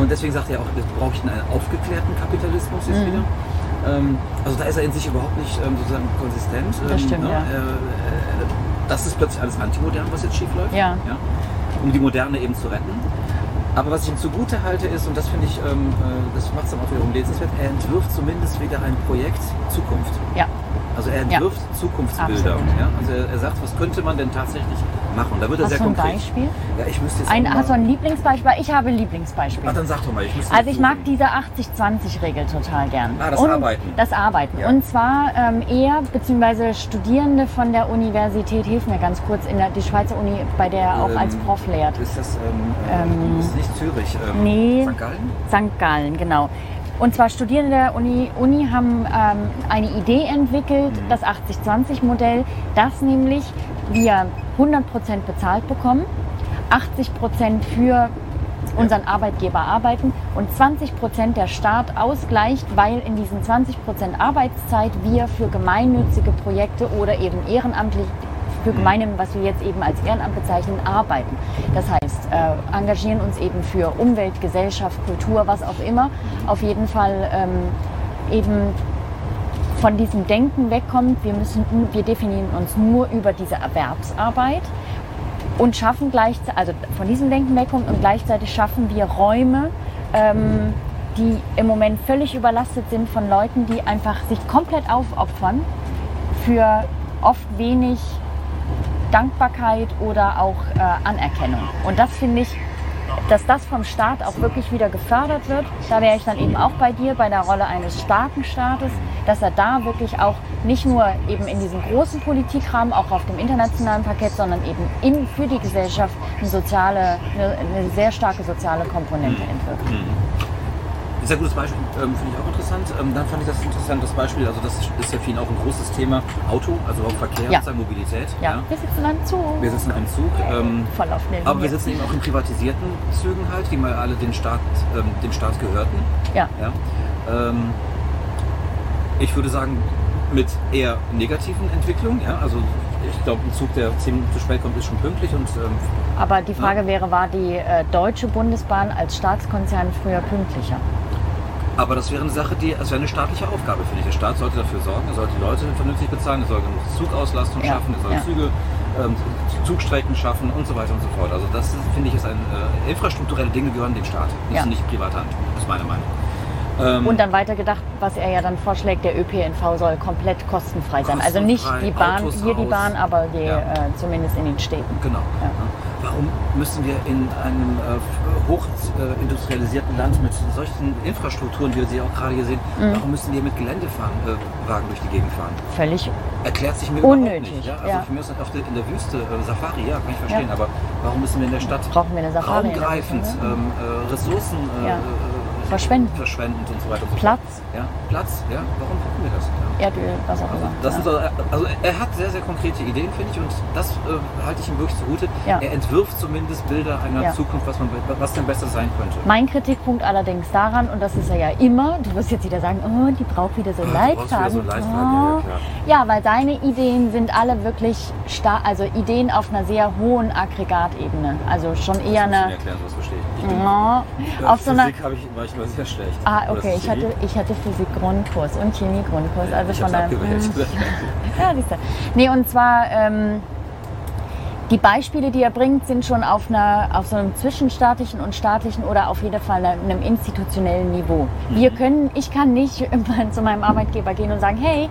Und deswegen sagt er auch, jetzt brauche ich einen aufgeklärten Kapitalismus jetzt wieder. Ähm, also da ist er in sich überhaupt nicht ähm, sozusagen konsistent. Das Ähm, stimmt, ne? ja. Äh, äh, das ist plötzlich alles antimodern, was jetzt schief läuft. Ja. Um die Moderne eben zu retten. Aber was ich ihm zugute halte ist, und das finde ich, ähm, äh, das macht es dann auch wiederum lesenswert, er entwirft zumindest wieder ein Projekt Zukunft. Ja. Also er entwirft Zukunftsbilder. Absolut. Ja? Also er, er sagt, was könnte man denn tatsächlich machen? Da wird er Hast sehr du ein konkret. Beispiel? Ja, ich müsste jetzt Ein, hast du ein Lieblingsbeispiel? Ich habe ein Lieblingsbeispiel. Ach, dann sag doch mal. Ich müsste Also ich mag diese 80-20-Regel total gern. Ah, das Arbeiten. Das Arbeiten. Ja. Und zwar ähm, er bzw. Studierende von der Universität, hilf mir ganz kurz, in der, die Schweizer Uni, bei der er auch Ähm, als Prof lehrt. Ist das ähm, Ähm, ist nicht Zürich? Ähm, nee. St. Gallen? St. Gallen, genau. Und zwar Studierende der Uni, Uni haben ähm, eine Idee entwickelt, Mhm. das 80-20-Modell, dass nämlich wir 100% bezahlt bekommen, 80% für unseren Arbeitgeber arbeiten und 20% der Staat ausgleicht, weil in diesen 20% Arbeitszeit wir für gemeinnützige Projekte oder eben ehrenamtlich für gemeinem, was wir jetzt eben als Ehrenamt bezeichnen, arbeiten. Das heißt, äh, engagieren uns eben für Umwelt, Gesellschaft, Kultur, was auch immer. Auf jeden Fall ähm, eben von diesem Denken wegkommt, wir, müssen, wir definieren uns nur über diese Erwerbsarbeit und schaffen gleichzeitig, also von diesem Denken wegkommt und gleichzeitig schaffen wir Räume, ähm, die im Moment völlig überlastet sind von Leuten, die einfach sich komplett aufopfern für oft wenig Dankbarkeit oder auch äh, Anerkennung. Und das finde ich, dass das vom Staat auch wirklich wieder gefördert wird. Da wäre ich dann eben auch bei dir, bei der Rolle eines starken Staates, dass er da wirklich auch nicht nur eben in diesem großen Politikrahmen, auch auf dem internationalen Parkett, sondern eben in, für die Gesellschaft eine, soziale, eine, eine sehr starke soziale Komponente entwirft. Sehr gutes Beispiel, ähm, finde ich auch interessant. Ähm, dann fand ich das interessant, das Beispiel, also das ist ja für ihn auch ein großes Thema, Auto, also auch Verkehr, Ja. Mobilität. Ja, wir sitzen dann zu. Wir sitzen in einem Zug. Ähm, Voll auf der aber wir sitzen eben auch in privatisierten Zügen halt, die mal alle den Staat, ähm, dem Staat gehörten. Ja. Ja? Ich würde sagen, mit eher negativen Entwicklungen. Ja? Also ich glaube, ein Zug, der zehn Minuten zu spät kommt, ist schon pünktlich und ähm, Aber die Frage wäre, war die äh, Deutsche Bundesbahn als Staatskonzern früher pünktlicher? Aber das wäre eine Sache, die, das wäre eine staatliche Aufgabe, finde ich. Der Staat sollte dafür sorgen, er sollte die Leute vernünftig bezahlen, er soll genug Zugauslastung Ja, schaffen, er soll ja. Züge, ähm, Zugstrecken schaffen und so weiter und so fort. Also das finde ich, ist ein äh, infrastrukturelle Dinge gehören dem Staat, die Ja. sind nicht privater Hand, ist meine Meinung. Ähm, Und dann weitergedacht, was er ja dann vorschlägt, der ÖPNV soll komplett kostenfrei sein. Also nicht Kostenfrei, die Bahn, Autos hier die. Bahn, aber die, Ja. äh, zumindest in den Städten. Genau. Ja. Warum müssen wir in einem äh, hochindustrialisierten Land mit solchen Infrastrukturen, wie wir sie auch gerade hier sehen, Mhm. warum müssen wir mit Geländewagen äh, durch die Gegend fahren? Völlig Erklärt sich mir Unnötig, überhaupt nicht. Ja? Also für mich ist auf der, in der Wüste äh, Safari, ja, kann ich verstehen, aber warum müssen wir in der Stadt brauchen wir eine Safari. raumgreifend ne? ähm, äh, Ressourcen äh, Ja. äh, Verschwenden. verschwendend und so weiter und so Platz. Ja, Platz, ja, warum brauchen wir das? Ja. Erdöl, was auch Also, immer. das ja. sind so, also er hat sehr, sehr konkrete Ideen, finde ich, und das äh, halte ich ihm wirklich zugute. Ja. Er entwirft zumindest Bilder einer Ja. Zukunft, was, man, was denn besser sein könnte. Mein Kritikpunkt allerdings daran, und das ist er ja immer, du wirst jetzt wieder sagen, oh, die braucht wieder so Ah, wieder Leitfaden. so Leitfaden, Oh. ja, weil seine Ideen sind alle wirklich stark, also Ideen auf einer sehr hohen Aggregatebene. Also schon eher eine. erklären, sowas verstehe ich. ich bin, äh, auf so einer. Physik habe ich, war ich immer sehr schlecht. Ah, okay, ist ich hatte, ich hatte Physik-Grundkurs und Chemie-Grundkurs. Also ich von hab's der. abgewählt. [LAUGHS] Ja, siehst du. Nee, und zwar, ähm, die Beispiele, die er bringt, sind schon auf, einer, auf so einem zwischenstaatlichen und staatlichen oder auf jeden Fall einem, institutionellen Niveau. Wir können, ich kann nicht zu meinem Arbeitgeber gehen und sagen, hey,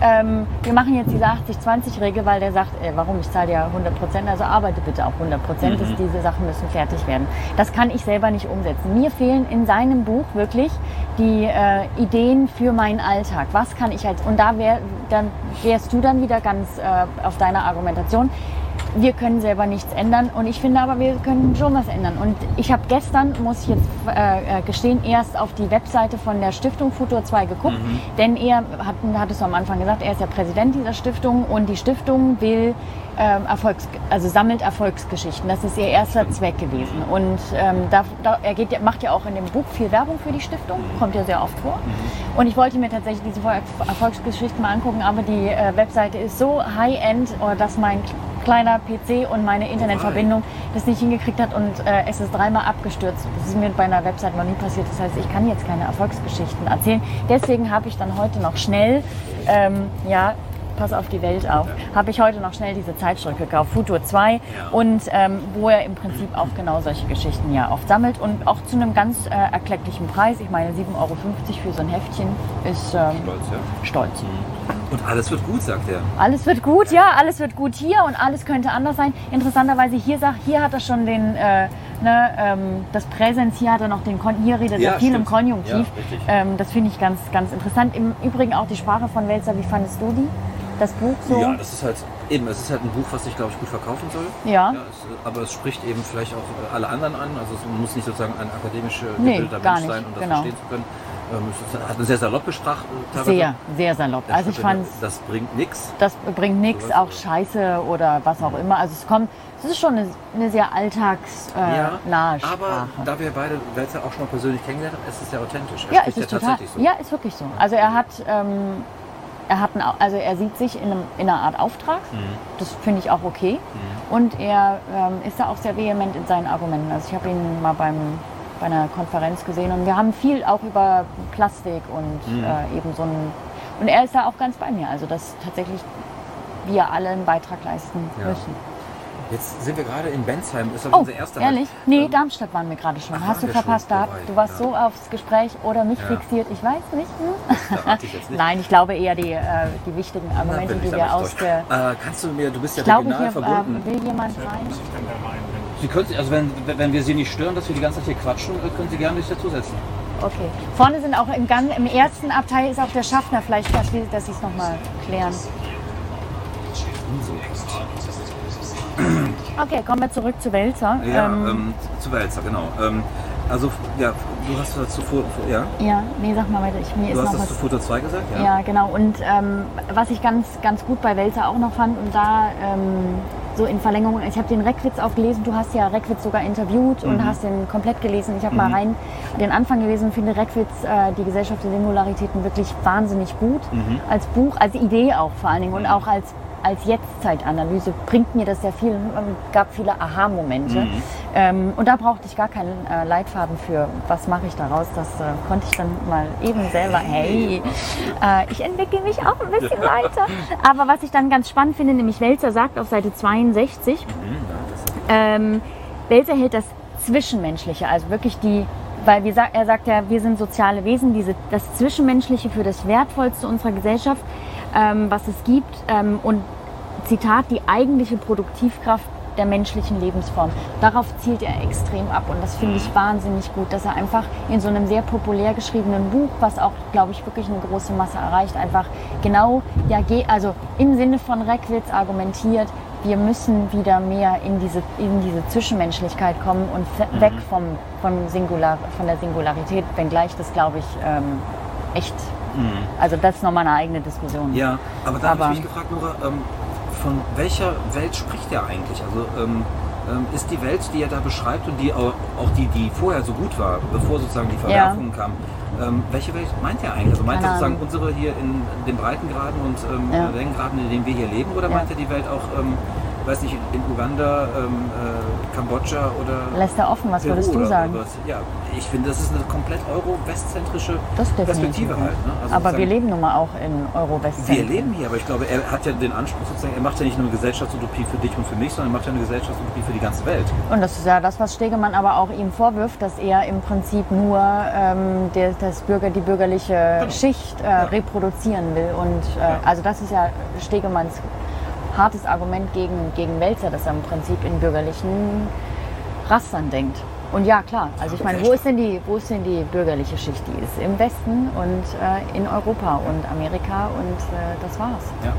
ähm, wir machen jetzt diese 80-20-Regel, weil der sagt, äh, warum, ich zahle ja 100 Prozent, also arbeite bitte auch 100 Prozent, dass diese Sachen müssen fertig werden. Das kann ich selber nicht umsetzen. Mir fehlen in seinem Buch wirklich die äh, Ideen für meinen Alltag. Was kann ich als, und da wär, dann wärst du dann wieder ganz äh, auf deiner Argumentation, wir können selber nichts ändern und ich finde aber, wir können schon was ändern. Und ich habe gestern, muss ich jetzt äh, äh gestehen, erst auf die Webseite von der Stiftung Futur 2 geguckt, mhm. denn er, hat, hattest du am Anfang gesagt, er ist ja Präsident dieser Stiftung und die Stiftung will ähm, Erfolgs, also sammelt Erfolgsgeschichten. Das ist ihr erster Zweck gewesen. Und ähm, da, da, er geht, macht ja auch in dem Buch viel Werbung für die Stiftung, kommt ja sehr oft vor. Mhm. Und ich wollte mir tatsächlich diese Erfolgsgeschichten mal angucken, aber die äh, Webseite ist so high-end, oh, dass mein kleiner PC und meine Internetverbindung das nicht hingekriegt hat und äh, es ist dreimal abgestürzt. Das ist mir bei einer Website noch nie passiert. Das heißt, ich kann jetzt keine Erfolgsgeschichten erzählen. Deswegen habe ich dann heute noch schnell ähm, ja, Pass auf die Welt auf, habe ich heute noch schnell diese Zeitschrift gekauft, Futur 2, ja. und ähm, wo er im Prinzip auch genau solche Geschichten ja oft sammelt und auch zu einem ganz äh, erklecklichen Preis. Ich meine, 7,50 Euro für so ein Heftchen ist ähm, stolz. Ja? stolz. Mhm. Und alles wird gut, sagt er. Alles wird gut, ja, alles wird gut hier und alles könnte anders sein. Interessanterweise hier sagt, hier hat er schon den äh, ne, ähm, das Präsens, hier hat er noch den Kon hier redet er viel stimmt. im Konjunktiv. Ja, ähm, das finde ich ganz, ganz interessant. Im Übrigen auch die Sprache von Welzer, wie fandest du die? Das Buch so? Ja, das ist halt eben, es ist halt ein Buch, was sich, glaube ich, gut verkaufen soll. Ja. ja es, aber es spricht eben vielleicht auch alle anderen an. Also es muss nicht sozusagen ein akademisch nee, gebildeter Mensch sein, um das genau. verstehen zu können. Ähm, es hat eine sehr saloppe Sprache. Sehr, sehr salopp. Das also ich fand Das bringt nichts. Das bringt nichts, auch Scheiße oder was auch immer. Also es kommt, es ist schon eine, eine sehr alltagsnahe äh, ja, Sprache. Aber da wir beide Wälzer auch schon mal persönlich kennengelernt haben, ist es ja authentisch. Er ja, ist es ja total. So. Ja, ist wirklich so. Also er hat ähm, er hat einen, also er sieht sich in, einem, in einer Art Auftrag. Mhm. Das finde ich auch okay. Mhm. Und er ähm, ist da auch sehr vehement in seinen Argumenten. Also ich habe ihn mal beim, bei einer Konferenz gesehen und wir haben viel auch über Plastik und mhm. äh, eben so ein und er ist da auch ganz bei mir. Also dass tatsächlich wir alle einen Beitrag leisten ja. müssen. Jetzt sind wir gerade in Bensheim. Ist das oh, unser erster ehrlich? Halt. Nee, ähm, Darmstadt waren wir gerade schon. Ach, Hast du verpasst da? Du warst ja. so aufs Gespräch oder mich ja. fixiert. Ich weiß nicht. [LAUGHS] Hm? Ich nicht. Nein, ich glaube eher die, äh, die wichtigen Argumente, die wir aus der... Äh, kannst du mir, du bist ja ich regional hier, verbunden. Äh, will jemand rein? Sie können, also wenn, wenn wir Sie nicht stören, dass wir die ganze Zeit hier quatschen, äh, können Sie gerne nicht dazusetzen. Okay. Vorne sind auch im, Gang, im ersten Abteil ist auch der Schaffner. Vielleicht, dass Sie es nochmal klären. Okay, kommen wir zurück zu Wälzer. Ja, ähm, ähm, zu Wälzer, genau. Ähm, also, ja, du hast das zuvor, ja? Ja, nee, sag mal weiter. Ich, mir du ist hast noch das was, zu Foto 2 gesagt? Ja, ja genau. Und ähm, was ich ganz, ganz gut bei Wälzer auch noch fand und da ähm, so in Verlängerung, ich habe den Reckwitz auch gelesen, du hast ja Reckwitz sogar interviewt mhm. und hast den komplett gelesen. Ich habe mhm. mal rein den Anfang gelesen und finde Reckwitz, äh, die Gesellschaft der Singularitäten, wirklich wahnsinnig gut. Mhm. Als Buch, als Idee auch vor allen Dingen und auch als als Jetztzeitanalyse bringt mir das sehr viel. Es gab viele Aha-Momente. Mhm. Ähm, und da brauchte ich gar keinen äh, Leitfaden für, was mache ich daraus. Das äh, konnte ich dann mal eben selber, hey, äh, ich entwickle mich auch ein bisschen weiter. Aber was ich dann ganz spannend finde, nämlich Welzer sagt auf Seite 62, mhm, ähm, Welzer hält das Zwischenmenschliche, also wirklich die weil wir, er sagt ja, wir sind soziale Wesen, diese, das Zwischenmenschliche für das Wertvollste unserer Gesellschaft ähm, was es gibt. Ähm, und Zitat, die eigentliche Produktivkraft der menschlichen Lebensform. Darauf zielt er extrem ab und das finde ich wahnsinnig gut, dass er einfach in so einem sehr populär geschriebenen Buch, was auch, glaube ich, wirklich eine große Masse erreicht, einfach genau, ja, also im Sinne von Reckwitz argumentiert, wir müssen wieder mehr in diese, in diese Zwischenmenschlichkeit kommen und mhm. weg vom, vom Singular, von der Singularität, wenngleich das, glaube ich, ähm, echt Mhm. Also das ist nochmal eine eigene Diskussion. Ja, aber da habe ich mich gefragt, Nora, ähm, von welcher Welt spricht er eigentlich? Also ähm, ähm, ist die Welt, die er da beschreibt und die auch, auch die, die vorher so gut war, bevor sozusagen die Verwerfungen ja. kamen, ähm, welche Welt meint er eigentlich? Also meint er sozusagen unsere hier in den Breitengraden und ähm, ja. Längengraden, in denen wir hier leben, oder ja. meint er die Welt auch ähm, weiß nicht, in Uganda, ähm, äh, Kambodscha oder. Lässt er offen, was Peru würdest du sagen? Ja, ich finde, das ist eine komplett euro-westzentrische Perspektive halt. Ne? Also aber wir leben nun mal auch in euro-westzentren. Wir leben hier, aber ich glaube, er hat ja den Anspruch sozusagen, er macht ja nicht nur eine Gesellschaftsutopie für dich und für mich, sondern er macht ja eine Gesellschaftsutopie für die ganze Welt. Und das ist ja das, was Stegemann aber auch ihm vorwirft, dass er im Prinzip nur ähm, der, das Bürger, die bürgerliche genau. Schicht äh, ja. reproduzieren will. Und äh, ja. also das ist ja Stegemanns hartes Argument gegen, gegen Welzer, dass er im Prinzip in bürgerlichen Rastern denkt. Und ja, klar, also ich meine, wo ist, denn die, wo ist denn die bürgerliche Schicht? Die ist im Westen und äh, in Europa und Amerika und äh, das war's. Ja.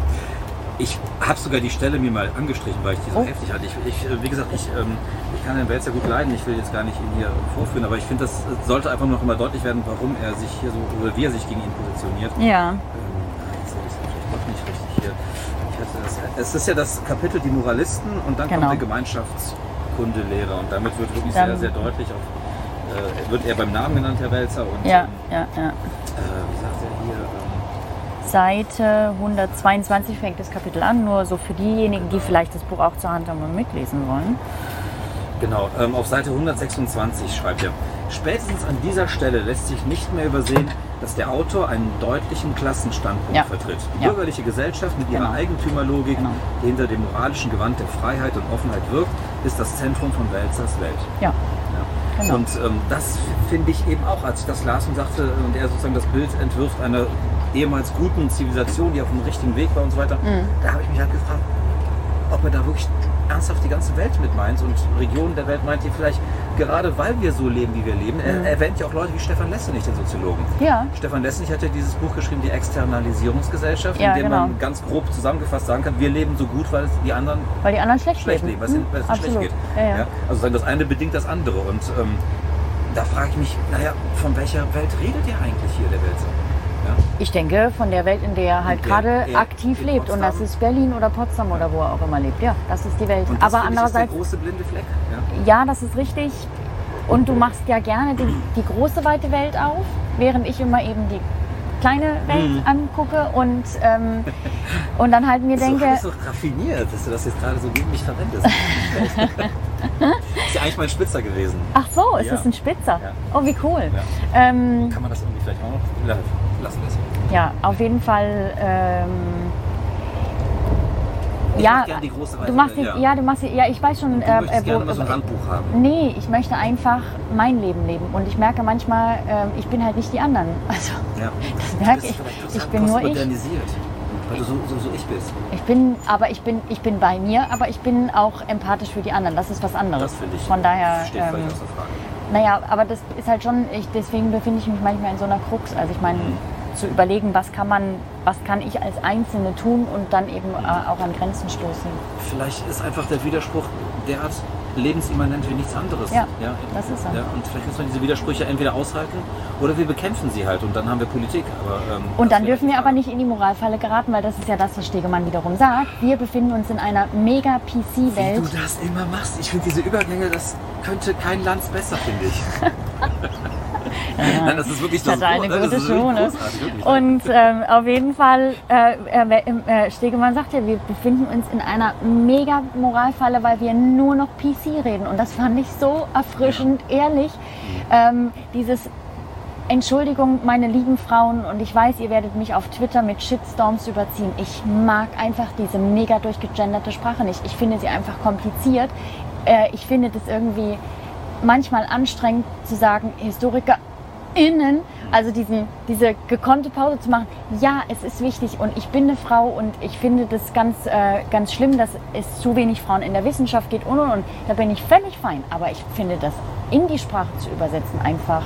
Ich habe sogar die Stelle mir mal angestrichen, weil ich die so Oh. heftig hatte. Ich, ich, äh, wie gesagt, ich, ähm, ich kann den Wälzer gut leiden. Ich will jetzt gar nicht ihn hier vorführen, aber ich finde, das sollte einfach noch mal deutlich werden, warum er sich hier so, oder wie er sich gegen ihn positioniert. Ja. Es ist ja das Kapitel die Moralisten und dann Genau. kommt der Gemeinschaftskundelehrer und damit wird wirklich Dann- sehr, sehr deutlich auf, äh, wird er beim Namen genannt, Herr Welzer, und Ja, ähm, ja, ja. äh, wie sagt er hier? Ähm, Seite 122 fängt das Kapitel an, nur so für diejenigen, die vielleicht das Buch auch zur Hand haben und mitlesen wollen. Genau, ähm, auf Seite 126 schreibt er, spätestens an dieser Stelle lässt sich nicht mehr übersehen, dass der Autor einen deutlichen Klassenstandpunkt Ja. vertritt. Die Ja. bürgerliche Gesellschaft mit ihrer Genau. Eigentümerlogik, Genau. die hinter dem moralischen Gewand der Freiheit und Offenheit wirkt, ist das Zentrum von Wälzers Welt. Ja, Ja. Genau. Und ähm, das finde ich eben auch, als ich das las und sagte, und er sozusagen das Bild entwirft einer ehemals guten Zivilisation, die auf dem richtigen Weg war und so weiter, Mhm. da habe ich mich halt gefragt, ob er da wirklich ernsthaft die ganze Welt mit meint und Regionen der Welt meint, die vielleicht gerade weil wir so leben, wie wir leben, Mhm. er erwähnt ja auch Leute wie Stefan Lessenich, den Soziologen. ja, Stefan Lessenich hat ja dieses Buch geschrieben, die Externalisierungsgesellschaft, Ja, in dem genau. man ganz grob zusammengefasst sagen kann, wir leben so gut, weil es die anderen weil die anderen schlecht, schlecht leben, weil es ihnen Hm, weil es ihnen schlecht geht. Ja, ja. Also sagen, das eine bedingt das andere. Und ähm, da frage ich mich, naja, von welcher Welt redet ihr eigentlich hier, der Wälzer? Ja? Ich denke, von der Welt, in der er halt gerade er aktiv lebt. Und das ist Berlin oder Potsdam oder wo er auch immer lebt. Ja, das ist die Welt. Und das Aber andererseits, ist der große blinde Fleck. Ja? ja, das ist richtig. Und du machst ja gerne die, die große weite Welt auf, während ich immer eben die kleine Welt Mhm. angucke und, ähm, und dann halt mir [LAUGHS] Ist denke, doch alles so raffiniert, dass du das jetzt gerade so gegen mich verwendest. [LAUGHS] ist ja eigentlich mein Spitzer gewesen. ach so, ist Ja. das ein Spitzer? Ja. Oh, wie cool. Ja. Ähm, Kann man das irgendwie vielleicht auch noch Ja, lassen? Das. ja, auf jeden Fall. Ähm, Ich ja, die große du machst die, Welt, ja. du machst die, ja, ich weiß schon. Du äh, äh, gerne mal so ein Handbuch haben. Nee, ich möchte einfach mein Leben leben. Und ich merke manchmal, ähm, ich bin halt nicht die anderen. [LAUGHS] Also, Ja. das merke ich. Ich bin nur ich. Weil du so, so, so ich bist. Ich bin, aber ich bin, ich bin bei mir, aber ich bin auch empathisch für die anderen. Das ist was anderes. Das finde ich. Von daher, Steht ähm, völlig außer Frage. Naja, aber das ist halt schon, ich, deswegen befinde ich mich manchmal in so einer Krux. Also ich meine, zu überlegen, was kann man, was kann ich als Einzelne tun und dann eben äh, auch an Grenzen stoßen. Vielleicht ist einfach der Widerspruch derart lebensimmanent wie nichts anderes. Ja, das ist er. Ja, und vielleicht müssen wir diese Widersprüche entweder aushalten oder wir bekämpfen sie halt und dann haben wir Politik. Aber, ähm, Und dann dürfen wir aber nicht in die Moralfalle geraten, weil das ist ja das, was Stegemann wiederum sagt. Wir befinden uns in einer mega Wie PC-Welt. du das immer machst. Ich finde diese Übergänge, das könnte kein Land besser, finde ich. [LAUGHS] Nein, das ist wirklich Ich hatte das eine das gute ist wirklich Show, ne? Und ähm, auf jeden Fall, äh, äh, äh, Stegemann sagt ja, wir befinden uns in einer mega Moralfalle, weil wir nur noch PC reden. Und das fand ich so erfrischend ehrlich. Ähm, dieses Entschuldigung, meine lieben Frauen, und ich weiß, ihr werdet mich auf Twitter mit Shitstorms überziehen. Ich mag einfach diese mega durchgegenderte Sprache nicht. Ich finde sie einfach kompliziert. Äh, ich finde das irgendwie manchmal anstrengend zu sagen, HistorikerInnen, also diesen, diese gekonnte Pause zu machen. Ja, es ist wichtig und ich bin eine Frau und ich finde das ganz, äh, ganz schlimm, dass es zu wenig Frauen in der Wissenschaft gibt und und und. Da bin ich völlig fein. Aber ich finde das in die Sprache zu übersetzen einfach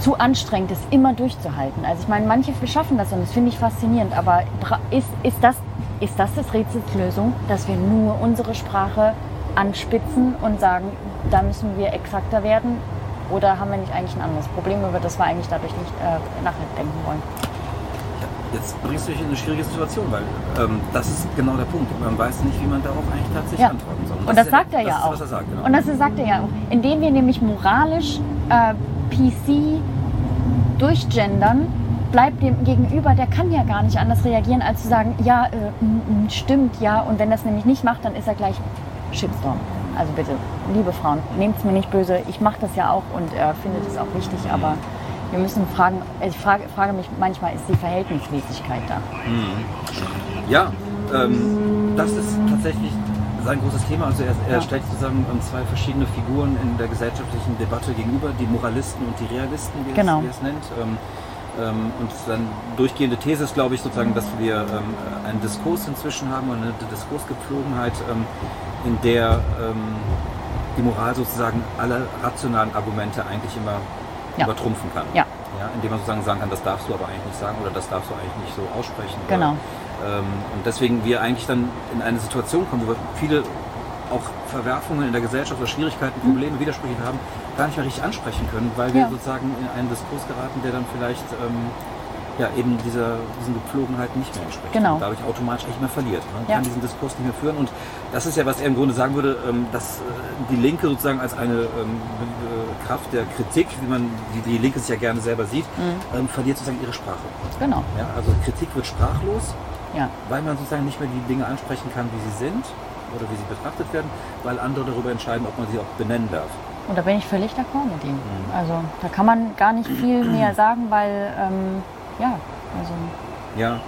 zu anstrengend, es immer durchzuhalten. Also ich meine, manche schaffen das und das finde ich faszinierend, aber ist, ist, das, ist das das Rätsels Lösung, dass wir nur unsere Sprache anspitzen und sagen, da müssen wir exakter werden? Oder haben wir nicht eigentlich ein anderes Problem, über das wir eigentlich dadurch nicht äh, nachdenken wollen? Jetzt bringst du dich in eine schwierige Situation, weil ähm, das ist genau der Punkt. Man weiß nicht, wie man darauf eigentlich tatsächlich Ja. antworten soll. Und das ist sagt er das ja ist, auch. Was er sagt, genau. Und das sagt er ja auch. Indem wir nämlich moralisch äh, PC durchgendern, bleibt dem Gegenüber, der kann ja gar nicht anders reagieren, als zu sagen, ja, äh, stimmt, ja. Und wenn das nämlich nicht macht, dann ist er gleich Shitstorm. Also bitte, liebe Frauen, nehmt es mir nicht böse. Ich mache das ja auch und äh, finde das auch wichtig, aber wir müssen fragen, ich frage, frage mich manchmal, ist die Verhältnismäßigkeit da? Ja, ähm, das ist tatsächlich sein großes Thema. Also er, er Ja. stellt sozusagen ähm, zwei verschiedene Figuren in der gesellschaftlichen Debatte gegenüber, die Moralisten und die Realisten, wie, Genau. es, wie er es nennt. Ähm, und seine durchgehende These ist, glaube ich, sozusagen, dass wir ähm, einen Diskurs inzwischen haben und eine Diskursgepflogenheit, ähm, in der ähm, die Moral sozusagen alle rationalen Argumente eigentlich immer Ja. übertrumpfen kann. Ja. Ja, indem man sozusagen sagen kann, das darfst du aber eigentlich nicht sagen oder das darfst du eigentlich nicht so aussprechen. Genau. Oder, Ähm, und deswegen wir eigentlich dann in eine Situation kommen, wo wir viele auch Verwerfungen in der Gesellschaft oder Schwierigkeiten, Probleme, Widersprüche haben, gar nicht mehr richtig ansprechen können, weil wir Ja. sozusagen in einen Diskurs geraten, der dann vielleicht ähm, ja, eben dieser, diesen Gepflogenheiten nicht mehr entspricht. Genau. Und dadurch automatisch echt mehr verliert. Man Ja. kann diesen Diskurs nicht mehr führen. Und das ist ja, was er im Grunde sagen würde, ähm, dass äh, die Linke sozusagen als eine ähm, äh, Kraft der Kritik, wie man die, die Linke sich ja gerne selber sieht, ähm, verliert sozusagen ihre Sprache. Genau. Ja? Also Kritik wird sprachlos, Ja. weil man sozusagen nicht mehr die Dinge ansprechen kann, wie sie sind oder wie sie betrachtet werden, weil andere darüber entscheiden, ob man sie auch benennen darf. Und da bin ich völlig d'accord mit ihm. Mhm. Also da kann man gar nicht viel [CLEARS THROAT] mehr sagen, weil ähm, ja, also Ja,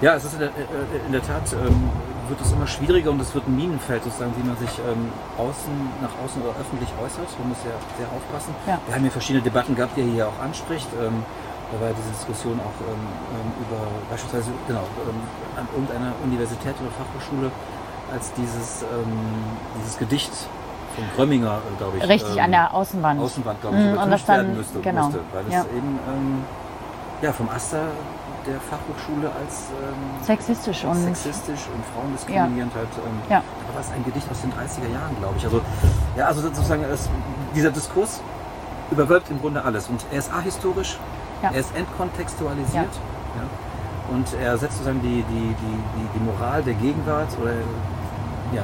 ja, es ist in der, äh, in der Tat ähm, wird es immer schwieriger und es wird ein Minenfeld sozusagen, wie man sich ähm, außen, nach außen oder öffentlich äußert. Man muss ja sehr aufpassen. Ja. Wir haben ja verschiedene Debatten gehabt, die er hier auch anspricht. Ähm, da war diese Diskussion auch ähm, ähm, über beispielsweise genau ähm, an irgendeiner Universität oder Fachhochschule, als dieses, ähm, dieses Gedicht von Grömminger, äh, glaube ich. richtig ähm, an der Außenwand. Außenwand, glaube ich, Mm, und das dann- werden müsste, genau. musste, weil es Ja. eben ähm, ja, vom Aster der Fachhochschule als ähm, Sexistisch und sexistisch und frauendiskriminierend halt. Ähm, Ja. Da war es ein Gedicht aus den 30er Jahren, glaube ich. Also, ja, also sozusagen es, dieser Diskurs überwölbt im Grunde alles. Und er ist ahistorisch, Ja. er ist entkontextualisiert. Ja. Und er setzt sozusagen die, die, die, die, die Moral der Gegenwart oder ja,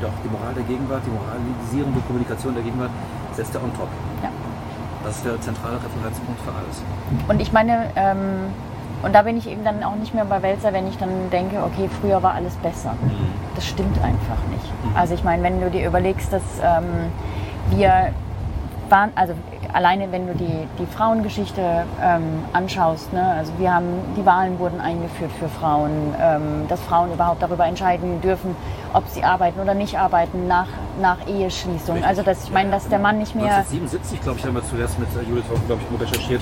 doch, die Moral der Gegenwart, die Moralisierung der Kommunikation der Gegenwart setzt er on top. Ja. Das ist der zentrale Referenzpunkt für alles. Und ich meine, ähm, und da bin ich eben dann auch nicht mehr bei Welser, wenn ich dann denke, okay, früher war alles besser. Das stimmt einfach nicht. Also ich meine, wenn du dir überlegst, dass ähm, wir waren, also alleine wenn du die, die Frauengeschichte ähm, anschaust, ne, also wir haben, die Wahlen wurden eingeführt für Frauen, ähm, dass Frauen überhaupt darüber entscheiden dürfen, ob sie arbeiten oder nicht arbeiten nach, nach Eheschließung. Richtig. Also dass ich meine, dass der Mann nicht mehr 1977, glaube ich, haben wir zuerst mit äh, Judith Hoff, glaube ich, recherchiert.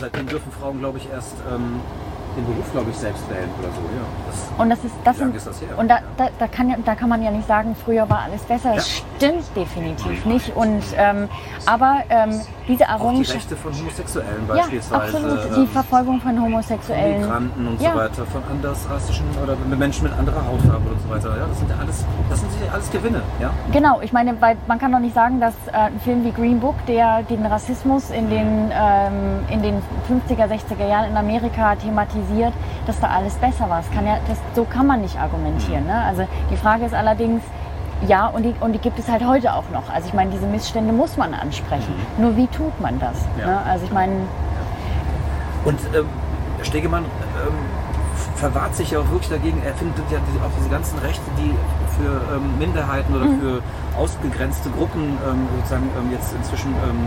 Seitdem dürfen Frauen, glaube ich, erst ähm, den Beruf, glaube ich, selbst wählen oder so. Ja. Das, Und das ist, das sind, ist das her? und da, Ja. da, da, kann, ja- da kann man ja nicht sagen, früher war alles besser. Das stimmt definitiv nicht. Und, ähm, aber ähm, diese auch die Errungenschaft, Rechte von Homosexuellen ja, beispielsweise. absolut, die ähm, Verfolgung von von Homosexuellen. Migranten und Ja. so weiter, von andersrassischen oder Menschen mit anderer Hautfarbe und so weiter. Ja, das sind ja alles, das sind ja alles Gewinne. Ja? Genau, ich meine, weil man kann doch nicht sagen, dass äh, ein Film wie Green Book, der den Rassismus in den, ähm, in den 50er, 60er Jahren in Amerika thematisiert, dass da alles besser war. Das kann ja, das, so kann man nicht argumentieren. Ne? Also die Frage ist allerdings, ja, und die, und die gibt es halt heute auch noch. Also ich meine, diese Missstände muss man ansprechen. Nur wie tut man das? Ja. Ne? Also ich meine, Und ähm, Stegemann ähm, verwahrt sich ja auch wirklich dagegen. Er findet ja auch diese ganzen Rechte, die für ähm, Minderheiten Mhm. oder für ausgegrenzte Gruppen ähm, sozusagen ähm, jetzt inzwischen ähm,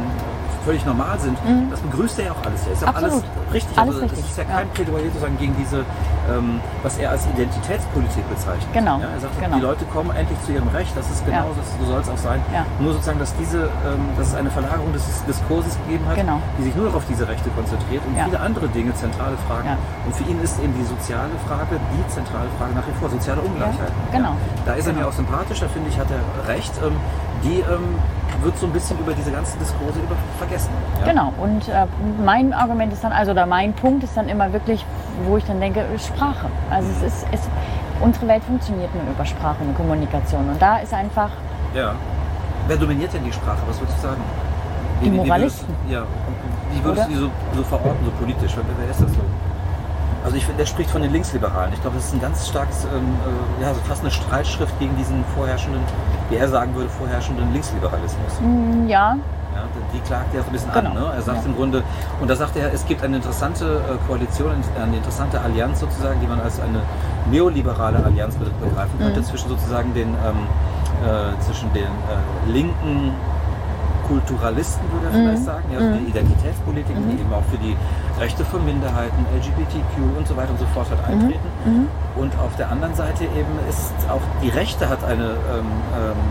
völlig normal sind. Das begrüßt er ja auch alles. Ist ja alles Mhm. Richtig. Alles also, richtig, ist ja ja. kein Plädoyer sozusagen gegen diese, ähm, was er als Identitätspolitik bezeichnet. Genau, Ja, er sagt, genau. die Leute kommen endlich zu ihrem Recht. Das ist genau, Ja. das, so soll es auch sein. Ja. Nur sozusagen, dass diese, ähm, dass es eine Verlagerung des Diskurses gegeben hat, Genau. die sich nur noch auf diese Rechte konzentriert und Ja. viele andere Dinge, zentrale Fragen. Ja. Und für ihn ist eben die soziale Frage die zentrale Frage nach wie vor, soziale Ungleichheit. Ja, genau. Da ist er mir Genau. auch sympathisch, da finde ich, hat er recht. Ähm, die ähm, wird so ein bisschen über diese ganzen Diskurse über vergessen. Ja? Genau, und äh, mein Argument ist dann, also oder mein Punkt ist dann immer wirklich, wo ich dann denke, äh, Sprache. Also es ist, es, unsere Welt funktioniert nur über Sprache und Kommunikation. Und da ist einfach, ja. Wer dominiert denn die Sprache? Was würdest du sagen? Die würdest, Moralisten. ja. Wie würdest Oder? du die so, so verorten, so politisch? Wer ist das so? Also ich finde, der spricht von den Linksliberalen. Ich glaube, das ist ein ganz starkes, ähm, äh, ja, so fast eine Streitschrift gegen diesen vorherrschenden, wie er sagen würde, vorherrschenden Linksliberalismus. mh, ja, Ja, die klagt ja so ein bisschen Genau. an. Ne? Er sagt Ja. im Grunde, und da sagt er, es gibt eine interessante äh, Koalition, eine interessante Allianz sozusagen, die man als eine neoliberale Allianz be- begreifen könnte, Mhm. zwischen sozusagen den, ähm, äh, zwischen den äh, linken Kulturalisten, würde er Mhm. vielleicht sagen, ja, also die Identitätspolitiken, die eben auch für die Rechte von Minderheiten, LGBTQ und so weiter und so fort halt eintreten. Mhm. Und auf der anderen Seite eben ist auch die Rechte hat eine ähm, ähm,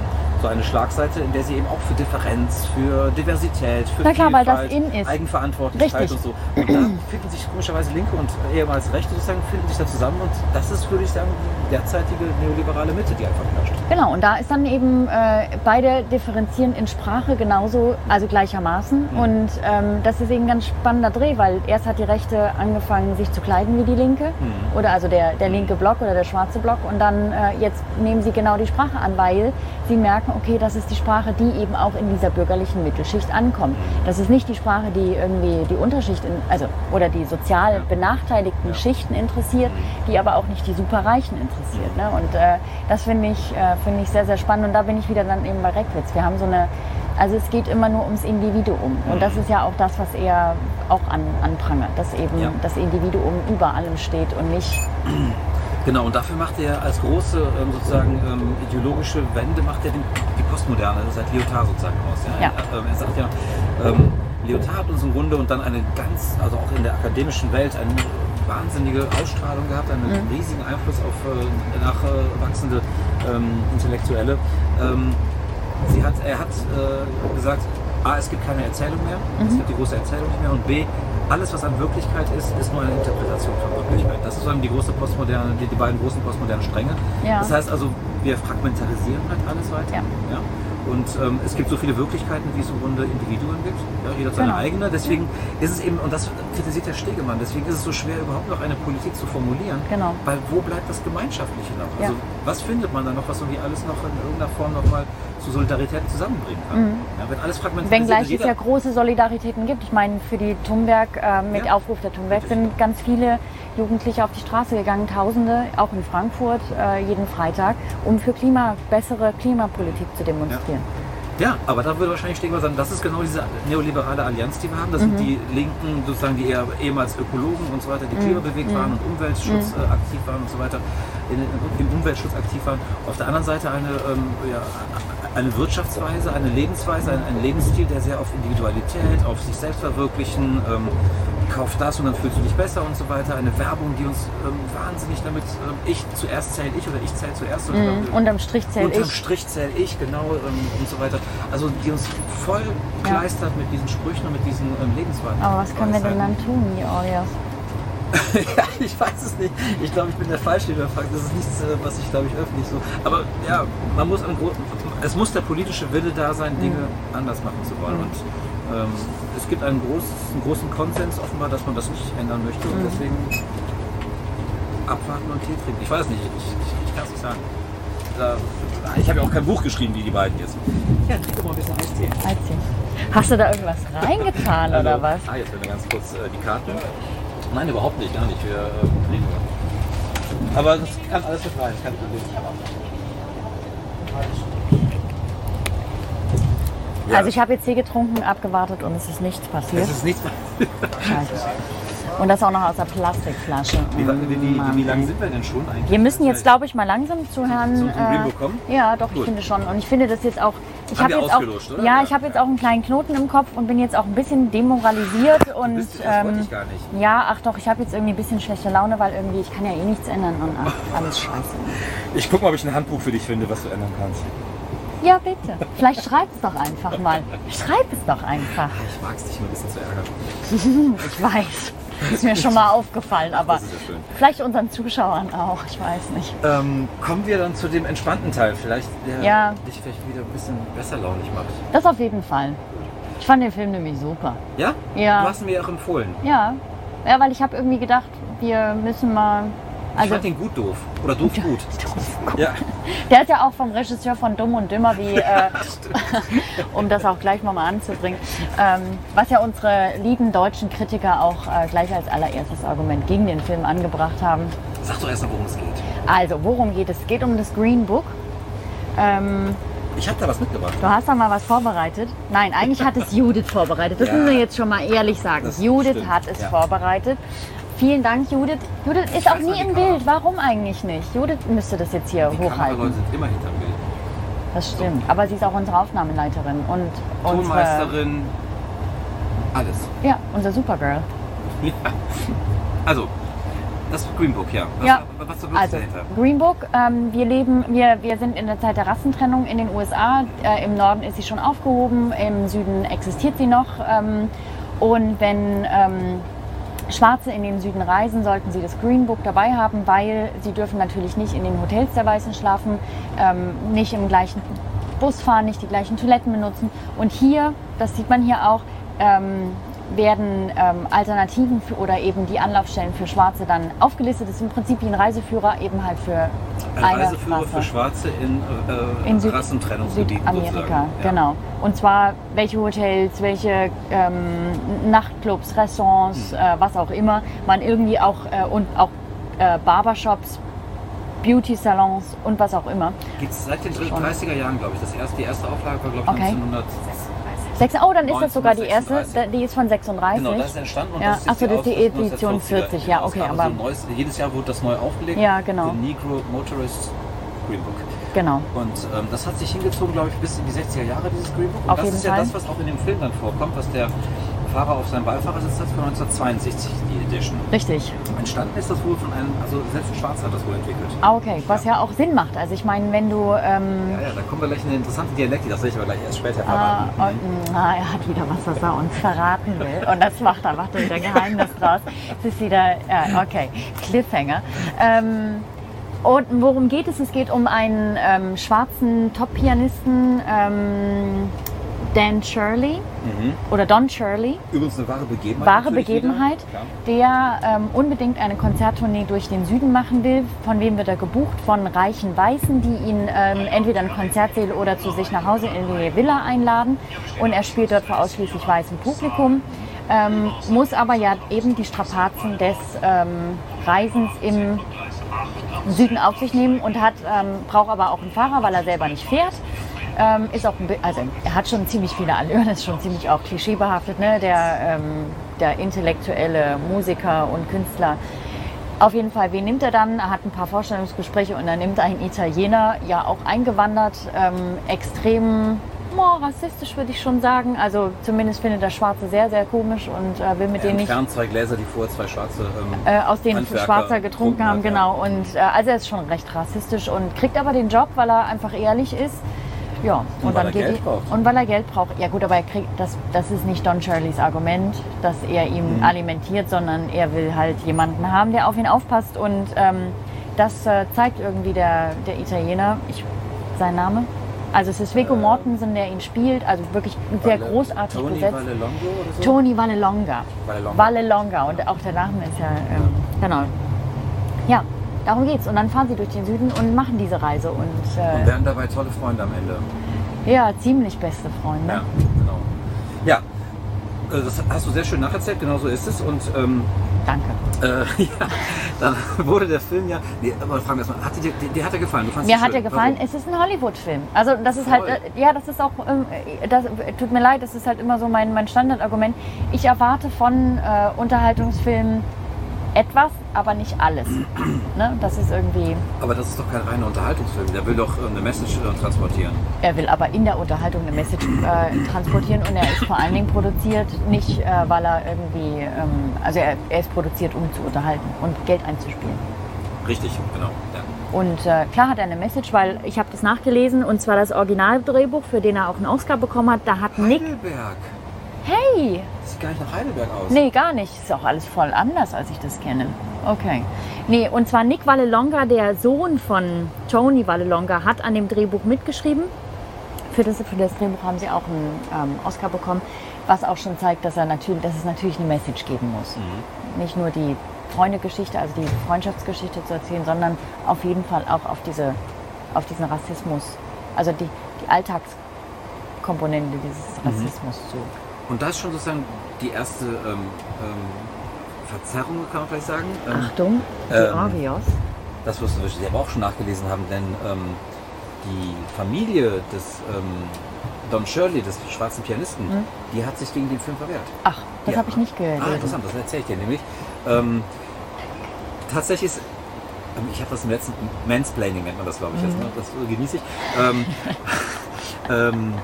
so eine Schlagseite, in der sie eben auch für Differenz, für Diversität, für Na klar, weil das in ist. Eigenverantwortlichkeit Richtig. und so. Und da finden sich komischerweise Linke und ehemals Rechte sozusagen finden sich da zusammen und das ist, würde ich sagen, die derzeitige neoliberale Mitte, die einfach herrscht. Genau, und da ist dann eben äh, beide differenzieren in Sprache genauso, also gleichermaßen. Mhm. Und ähm, das ist eben ein ganz spannender Dreh, weil erst hat die Rechte angefangen, sich zu kleiden wie die Linke. Mhm. Oder also der, der linke Block oder der schwarze Block. Und dann äh, jetzt nehmen sie genau die Sprache an, weil sie merken, okay, das ist die Sprache, die eben auch in dieser bürgerlichen Mittelschicht ankommt. Das ist nicht die Sprache, die irgendwie die Unterschicht, in, also oder die sozial benachteiligten Schichten interessiert, die aber auch nicht die Superreichen interessiert. Ne? Und äh, das finde ich, äh, finde ich sehr, sehr spannend. Und da bin ich wieder dann eben bei Reckwitz. Wir haben so eine, also es geht immer nur ums Individuum. Und das ist ja auch das, was er auch an, anprangert, dass eben Ja. das Individuum über allem steht und nicht [CLEARS THROAT] Genau, und dafür macht er als große ähm, sozusagen ähm, ideologische Wende macht er den, die Postmoderne seit Lyotard sozusagen aus. Ja? Ja. Er, ähm, er sagt ja, ähm, Lyotard hat uns im Grunde und dann eine ganz, also auch in der akademischen Welt eine wahnsinnige Ausstrahlung gehabt, einen riesigen Einfluss auf äh, nachwachsende ähm, Intellektuelle. Ähm, sie hat, er hat äh, gesagt, A, es gibt keine Erzählung mehr, es gibt die große Erzählung nicht mehr und B, alles, was an Wirklichkeit ist, ist nur eine Interpretation von Wirklichkeit. Das ist sozusagen die große Postmoderne, die, die beiden großen postmodernen Stränge. Ja. Das heißt also, wir fragmentarisieren halt alles weiter. Ja. Und ähm, es gibt so viele Wirklichkeiten, wie es im Grunde Individuen gibt. Ja, jeder hat seine Genau. eigene. Deswegen ist es eben, und das kritisiert der Stegemann, deswegen ist es so schwer, überhaupt noch eine Politik zu formulieren. Genau. Weil wo bleibt das Gemeinschaftliche noch? Ja. Also was findet man da noch, was irgendwie alles noch in irgendeiner Form noch mal zu Solidarität zusammenbringen kann? Ja, wenn alles fragmentiert Mhm. Wenngleich ist, es ja große Solidaritäten gibt. Ich meine, für die Thunberg, äh, mit. Aufruf der Thunberg sind ganz viele Jugendliche auf die Straße gegangen, Tausende, auch in Frankfurt, äh, jeden Freitag, um für Klima, bessere Klimapolitik zu demonstrieren. Ja, aber da würde wahrscheinlich Stegemann sagen, das ist genau diese neoliberale Allianz, die wir haben. Das Mhm. sind die Linken, sozusagen, die eher ehemals Ökologen und so weiter, die klimabewegt Mhm. waren und Umweltschutz äh, aktiv waren und so weiter, im Umweltschutz aktiv waren. Auf der anderen Seite eine, ähm, ja, eine Wirtschaftsweise, eine Lebensweise, ein, ein Lebensstil, der sehr auf Individualität, auf sich selbst verwirklichen, ähm, kauf das und dann fühlst du dich besser und so weiter. Eine Werbung, die uns ähm, wahnsinnig damit, ähm, ich zuerst zähle ich oder ich zähle zuerst. Oder, Mhm. Unterm Strich zähle Unterm ich. Strich zähle ich, genau, ähm, und so weiter. Also die uns voll kleistert mit diesen Sprüchen und mit diesen ähm, Lebensweisen. Aber was können wir denn dann tun, Georgios? [LAUGHS] ja, ich weiß es nicht. Ich glaube, ich bin der Falsche, der fragt. Das ist nichts, äh, was ich, glaube ich, öffentlich so. Aber ja, man muss am Gro es muss der politische Wille da sein, Dinge Mhm. anders machen zu wollen. Und ähm, es gibt einen, groß, einen großen Konsens offenbar, dass man das nicht ändern möchte. Mhm. Und deswegen abwarten und Tee trinken. Ich weiß nicht, ich, ich, ich kann es nicht sagen. Da, ich habe ja auch kein Buch geschrieben wie die beiden jetzt. Ja, doch mal ein bisschen Eistee. Erzähl. Hast du da irgendwas reingetan oder was? Ah, jetzt werden wir ganz kurz äh, die Karten. Nein, überhaupt nicht, gar nicht. Wir äh, reden nur. Aber das kann alles mit rein, kein Problem. Ja. Also ich habe jetzt Tee getrunken, abgewartet und es ist nichts passiert. Es ist nichts. Scheiße. Und das auch noch aus der Plastikflasche. Wie, wie, wie, wie, Mann, wie lang ey. sind wir denn schon eigentlich? Wir müssen jetzt, glaube ich, mal langsam zu Herrn. zum Green bekommen? Ja, doch, ich Gut. finde schon. Und ich finde das jetzt auch. Ich habe jetzt auch. Ja, ich habe jetzt auch einen kleinen Knoten im Kopf und bin jetzt auch ein bisschen demoralisiert und. das wollte ähm, ich gar nicht. Ja, ach doch, ich habe jetzt irgendwie ein bisschen schlechte Laune, weil irgendwie ich kann ja eh nichts ändern und ach, [LAUGHS] alles scheiße. Ich guck mal, ob ich ein Handbuch für dich finde, was du ändern kannst. Ja, bitte. Vielleicht schreib es doch einfach mal. Schreib es doch einfach. Ich mag es, dich ein bisschen zu ärgern. [LAUGHS] Ich weiß. Ist mir schon mal aufgefallen, aber Das ist ja schön. vielleicht unseren Zuschauern auch. Ich weiß nicht. Ähm, kommen wir dann zu dem entspannten Teil, vielleicht der Ja. dich vielleicht wieder ein bisschen besser launig macht. Das auf jeden Fall. Ich fand den Film nämlich super. Ja? Ja. Du hast ihn mir auch empfohlen. Ja, ja weil ich habe irgendwie gedacht, wir müssen mal. Ich Also, fand ihn gut doof. Oder doof gut. [LAUGHS] Ja. der ist ja auch vom Regisseur von Dumm und Dümmer, wie, [LAUGHS] äh, um das auch gleich mal, mal anzubringen, ähm, was ja unsere lieben deutschen Kritiker auch äh, gleich als allererstes Argument gegen den Film angebracht haben. Sag doch erst mal, worum es geht. Also, worum geht es? Es geht um das Green Book. Ähm, Ich habe da was mitgebracht. du hast da mal was vorbereitet. Nein, eigentlich hat es [LAUGHS] Judith vorbereitet. Das Ja. müssen wir jetzt schon mal ehrlich sagen. Judith stimmt, hat es ja. vorbereitet. Vielen Dank, Judith. Judith ist auch nie die im. Bild. Warum eigentlich nicht? Judith müsste das jetzt hier Die hochhalten. Kameraleute sind immer hinterm Bild. Das stimmt. Aber sie ist auch unsere Aufnahmeleiterin und Tonmeisterin, alles. ja, unser Supergirl. [LAUGHS] Ja. Also, Das Green Book, ja. Was, Ja. was, was Also, dahinter? Green Book, ähm, wir leben, wir, wir sind in der Zeit der Rassentrennung in den USA. Äh, Im Norden ist sie schon aufgehoben, im Süden existiert sie noch. Ähm, und wenn ähm, Schwarze in den Süden reisen, sollten sie das Green Book dabei haben, weil sie dürfen natürlich nicht in den Hotels der Weißen schlafen, ähm, nicht im gleichen Bus fahren, nicht die gleichen Toiletten benutzen. Und hier, das sieht man hier auch, ähm, werden ähm, Alternativen für, oder eben die Anlaufstellen für Schwarze dann aufgelistet. Das ist im Prinzip wie ein Reiseführer, eben halt für ein eine Reiseführer Rasse. für Schwarze in, äh, in Rassentrennungsgebieten Südamerika, ja. genau. Und zwar welche Hotels, welche ähm, Nachtclubs, Restaurants, hm. äh, was auch immer, man irgendwie auch äh, und auch äh, Barbershops, Beauty-Salons und was auch immer. Gibt es seit den 30er Jahren, glaube ich. Das erste, die erste Auflage war, glaube ich, okay. 1960. 6, oh, dann ist das sogar die erste, die ist von 36. Genau, das ist entstanden ja. Achso, das ist die Edition 40, ja, okay. Aber so neues, jedes Jahr wurde das neu aufgelegt. Ja, genau. The Negro Motorist Green Book. Genau. Und ähm, das hat sich hingezogen, glaube ich, bis in die 60er Jahre, dieses Green Book. Und Auf das jeden ist ja Fall. das, was auch in dem Film dann vorkommt, was der Fahrer auf seinem Beifahrersitz hat von 1962, die Edition. Richtig. Entstanden ist das wohl von einem, also selbst ein Schwarzer hat das wohl entwickelt. Ah, okay. Was ja auch Sinn macht. Also ich meine, wenn du ähm, Ja, ja, da kommen wir gleich in eine interessante Dialektik, das will ich aber gleich erst später Ah, verraten. und, mm, ah, er hat wieder was, was er uns verraten will. Und das macht er, macht er wieder Geheimnis draus. Es ist wieder, ja, okay, Cliffhanger. Ähm, und worum geht es? Es geht um einen ähm, schwarzen Top-Pianisten, ähm, Dan Shirley oder Don Shirley. Übrigens eine wahre Begebenheit. Wahre natürlich Begebenheit, der ähm, unbedingt eine Konzerttournee durch den Süden machen will. Von wem wird er gebucht? Von reichen Weißen, die ihn ähm, entweder in Konzertsäle oder zu sich nach Hause in die Villa einladen. Und er spielt dort vor ausschließlich weißem Publikum. Ähm, muss aber ja eben die Strapazen des ähm, Reisens im Süden auf sich nehmen und hat, ähm, braucht aber auch einen Fahrer, weil er selber nicht fährt. Ähm, ist auch also er hat schon ziemlich viele Allüren, [LAUGHS] ist schon ziemlich auch klischeebehaftet, ne? der, ähm, der intellektuelle Musiker und Künstler. Auf jeden Fall, wen nimmt er dann? Er hat ein paar Vorstellungsgespräche und dann nimmt er einen Italiener, ja auch eingewandert, ähm, extrem oh, rassistisch würde ich schon sagen. Also zumindest findet er Schwarze sehr, sehr komisch und äh, will mit Er denen nicht zwei Gläser, die vorher zwei schwarze. Ähm, äh, aus denen Handwerker Schwarzer getrunken haben, hat, genau. Und äh, also er ist schon recht rassistisch und kriegt aber den Job, weil er einfach ehrlich ist. Ja, und, weil dann er geht Geld die, braucht. und weil er Geld braucht. Ja gut, aber er kriegt das, das ist nicht Don Shirleys Argument, dass er ihm Mhm. alimentiert, sondern er will halt jemanden haben, der auf ihn aufpasst und ähm, das äh, zeigt irgendwie der, der Italiener. Ich, sein Name? Also es ist Vico Mortensen, der ihn spielt, also wirklich sehr Valle- großartig Tony besetzt. Vallelongo oder so? Tony Vallelonga. Vallelonga. Vallelonga. Und auch der Name ist ja, ähm, genau. Ja, darum geht's. Und dann fahren sie durch den Süden und machen diese Reise. Und, Und äh, werden dabei tolle Freunde am Ende. ja, ziemlich beste Freunde. Ja, genau. Ja, äh, das hast du sehr schön nacherzählt, genau so ist es. Und ähm, Danke. äh, [LAUGHS] ja, dann wurde der Film ja. Nee, aber fragen wir erstmal, hat dir, dir, hat er gefallen? Mir hat er gefallen. Warum? Es ist ein Hollywood-Film. Also das ist halt, Voll. äh, ja, das ist auch, ähm, das tut mir leid, das ist halt immer so mein, mein Standardargument. Ich erwarte von äh, Unterhaltungsfilmen etwas, aber nicht alles. [CLEARS THROAT] ne? Das ist irgendwie, Aber das ist doch kein reiner Unterhaltungsfilm. Der will doch äh, eine Message äh, transportieren. er will aber in der Unterhaltung eine Message äh, transportieren und er ist vor allen Dingen produziert, nicht äh, weil er irgendwie, ähm, also er, er ist produziert, um zu unterhalten und Geld einzuspielen. Richtig, genau. Ja. Und äh, klar hat er eine Message, weil ich habe das nachgelesen und zwar das Originaldrehbuch, für den er auch einen Oscar bekommen hat. Da hat Nick, Heidelberg. hey, Das sieht gar nicht nach Heidelberg aus. nee, gar nicht, ist auch alles voll anders, als ich das kenne. Okay. Nee, und zwar Nick Vallelonga, der Sohn von Tony Vallelonga, hat an dem Drehbuch mitgeschrieben. Für das, für das Drehbuch haben sie auch einen ähm, Oscar bekommen, was auch schon zeigt, dass, er natürlich, dass es natürlich eine Message geben muss. Nicht nur die Freundegeschichte, also die Freundschaftsgeschichte zu erzählen, sondern auf jeden Fall auch auf, diese, auf diesen Rassismus, also die, die Alltagskomponente dieses Rassismus zu. Und das schon sozusagen die erste ähm, ähm, Verzerrung, kann man vielleicht sagen. Ähm, Achtung, ähm, Georgios. Das wirst du wahrscheinlich aber auch schon nachgelesen haben, denn ähm, die Familie des ähm, Don Shirley, des schwarzen Pianisten, die hat sich gegen den Film verwehrt. Ach, das habe ich nicht gelesen. Ah, interessant, das erzähle ich dir nämlich. Ähm, tatsächlich ist, ähm, ich habe das im letzten, Mansplaining nennt man das, glaube ich, jetzt, ne? das genieße ich. Ähm, [LAUGHS] ähm,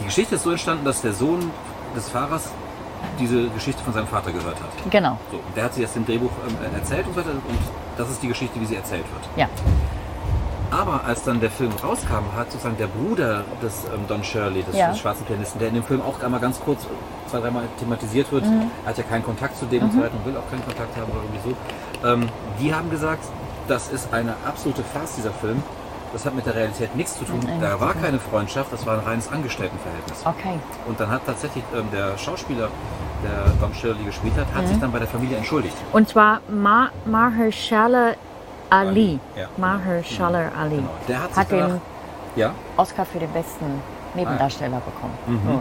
die Geschichte ist so entstanden, dass der Sohn des Fahrers diese Geschichte von seinem Vater gehört hat. Genau. So, und der hat sie jetzt im Drehbuch ähm, erzählt und so weiter. Und das ist die Geschichte, wie sie erzählt wird. Ja. Aber als dann der Film rauskam, hat sozusagen der Bruder des ähm, Don Shirley, des, Ja. des schwarzen Pianisten, der in dem Film auch einmal ganz kurz äh, zwei, dreimal thematisiert wird, Mhm. hat ja keinen Kontakt zu dem und so weiter und will auch keinen Kontakt haben oder irgendwie so. Ähm, die haben gesagt, das ist eine absolute Farce, dieser Film. Das hat mit der Realität nichts zu tun. Nein, Da war keine Freundschaft, das war ein reines Angestelltenverhältnis. Okay. Und dann hat tatsächlich ähm, der Schauspieler, der Don Shirley gespielt hat, Mhm. hat sich dann bei der Familie entschuldigt. Und zwar Ma Mahershala Ali. Ja. Mahershala Ali. Genau. Der hat, Hat danach, den ja, Oscar für den besten Nebendarsteller bekommen. Mhm. Nur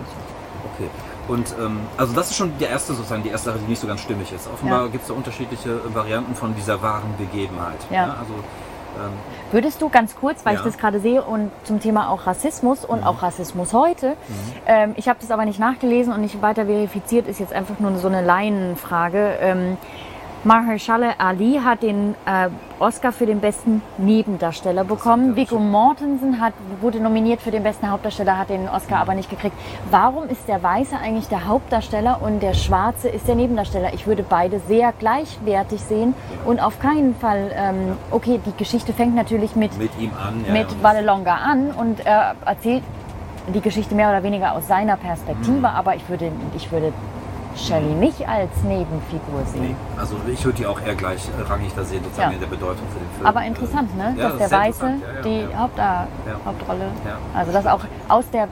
Okay. Und ähm, also das ist schon die erste sozusagen die erste Sache, die nicht so ganz stimmig ist. Offenbar Ja. gibt es da unterschiedliche Varianten von dieser wahren Begebenheit. Ja. Also ähm, Würdest du ganz kurz, weil ich Ja. Mhm. das gerade sehe und zum Thema auch Rassismus und auch Rassismus heute, ähm, ich habe das aber nicht nachgelesen und nicht weiter verifiziert, ist jetzt einfach nur so eine Laienfrage. Ähm, Mahershala Ali hat den äh, Oscar für den besten Nebendarsteller bekommen. Viggo Mortensen hat, wurde nominiert für den besten Hauptdarsteller, hat den Oscar aber nicht gekriegt. Warum ist der Weiße eigentlich der Hauptdarsteller und der Schwarze ist der Nebendarsteller? Ich würde beide sehr gleichwertig sehen und auf keinen Fall, ähm, okay, die Geschichte fängt natürlich mit, mit ihm an. Ja, mit und Vallelonga an und er erzählt die Geschichte mehr oder weniger aus seiner Perspektive, Mhm. aber ich würde, ich würde Shelley nicht als Nebenfigur Nee, sehen. also ich würde die auch eher gleichrangig da sehen, sozusagen Ja. in der Bedeutung für den Film. Aber interessant, ne? Ja, dass das der Weiße. Ja, ja, die ja. Haupta Ja. Hauptrolle, also dass auch aus der,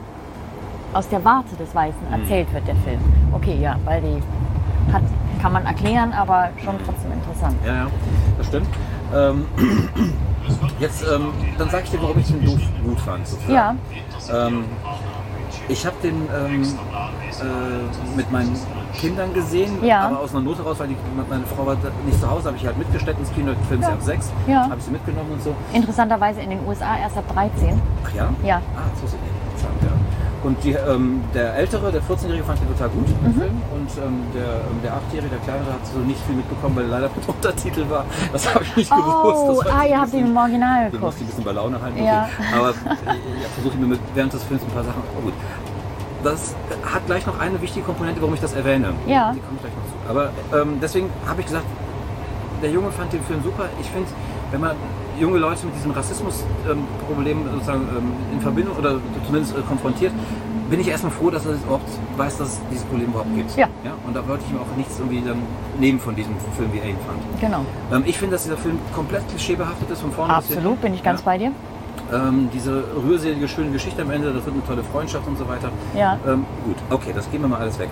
aus der Warte des Weißen Mhm. erzählt wird, der Film. Okay, ja, weil die hat, kann man erklären, aber schon trotzdem interessant. Ja, ja, das stimmt. Ähm, [CLEARS THROAT] jetzt, ähm, dann sage ich dir, warum ich den doof gut fand. Sozusagen. Ja, Ähm, ich habe den ähm, äh, mit meinen Kindern gesehen, Ja. aber aus einer Not heraus, weil die, meine Frau war nicht zu Hause, habe ich halt mitgesteckt ins Kino, Film Ja. ab sechs, Ja. habe ich sie mitgenommen und so. interessanterweise in den USA erst ab 13. Ach ja? Ja. Ah, ich nicht. Interessant, ja. Und die, ähm, der Ältere, der 14-Jährige, fand den total gut, Mhm. den Film. Und ähm, der, ähm, der 8-Jährige, der Kleinere, hat so nicht viel mitbekommen, weil er leider mit [LAUGHS] Untertitel war. Das habe ich nicht gewusst. Oh, war ah, ihr habt ihn im Original geguckt. musste ich ein bisschen bei Laune halten. Ja. okay. Aber ich versuche mir mit, während des Films ein paar Sachen. Oh gut. Das hat gleich noch eine wichtige Komponente, warum ich das erwähne. Ja. Die kommt gleich noch zu. Aber ähm, deswegen habe ich gesagt, der Junge fand den Film super. Ich finde, wenn man junge Leute mit diesem Rassismusproblem sozusagen ähm, in Verbindung oder zumindest äh, konfrontiert, bin ich erstmal froh, dass er überhaupt weiß, dass es dieses Problem überhaupt gibt. Ja. Und da wollte ich ihm auch nichts irgendwie dann nehmen von diesem Film, wie er ihn fand. Genau. Ähm, ich finde, dass dieser Film komplett klischeebehaftet ist von vorne bis Absolut, bin ich ganz ja. bei dir. Ähm, diese rührselige, schöne Geschichte am Ende, das wird eine tolle Freundschaft und so weiter. Ja. Ähm, gut, okay, das gehen wir mal alles weg.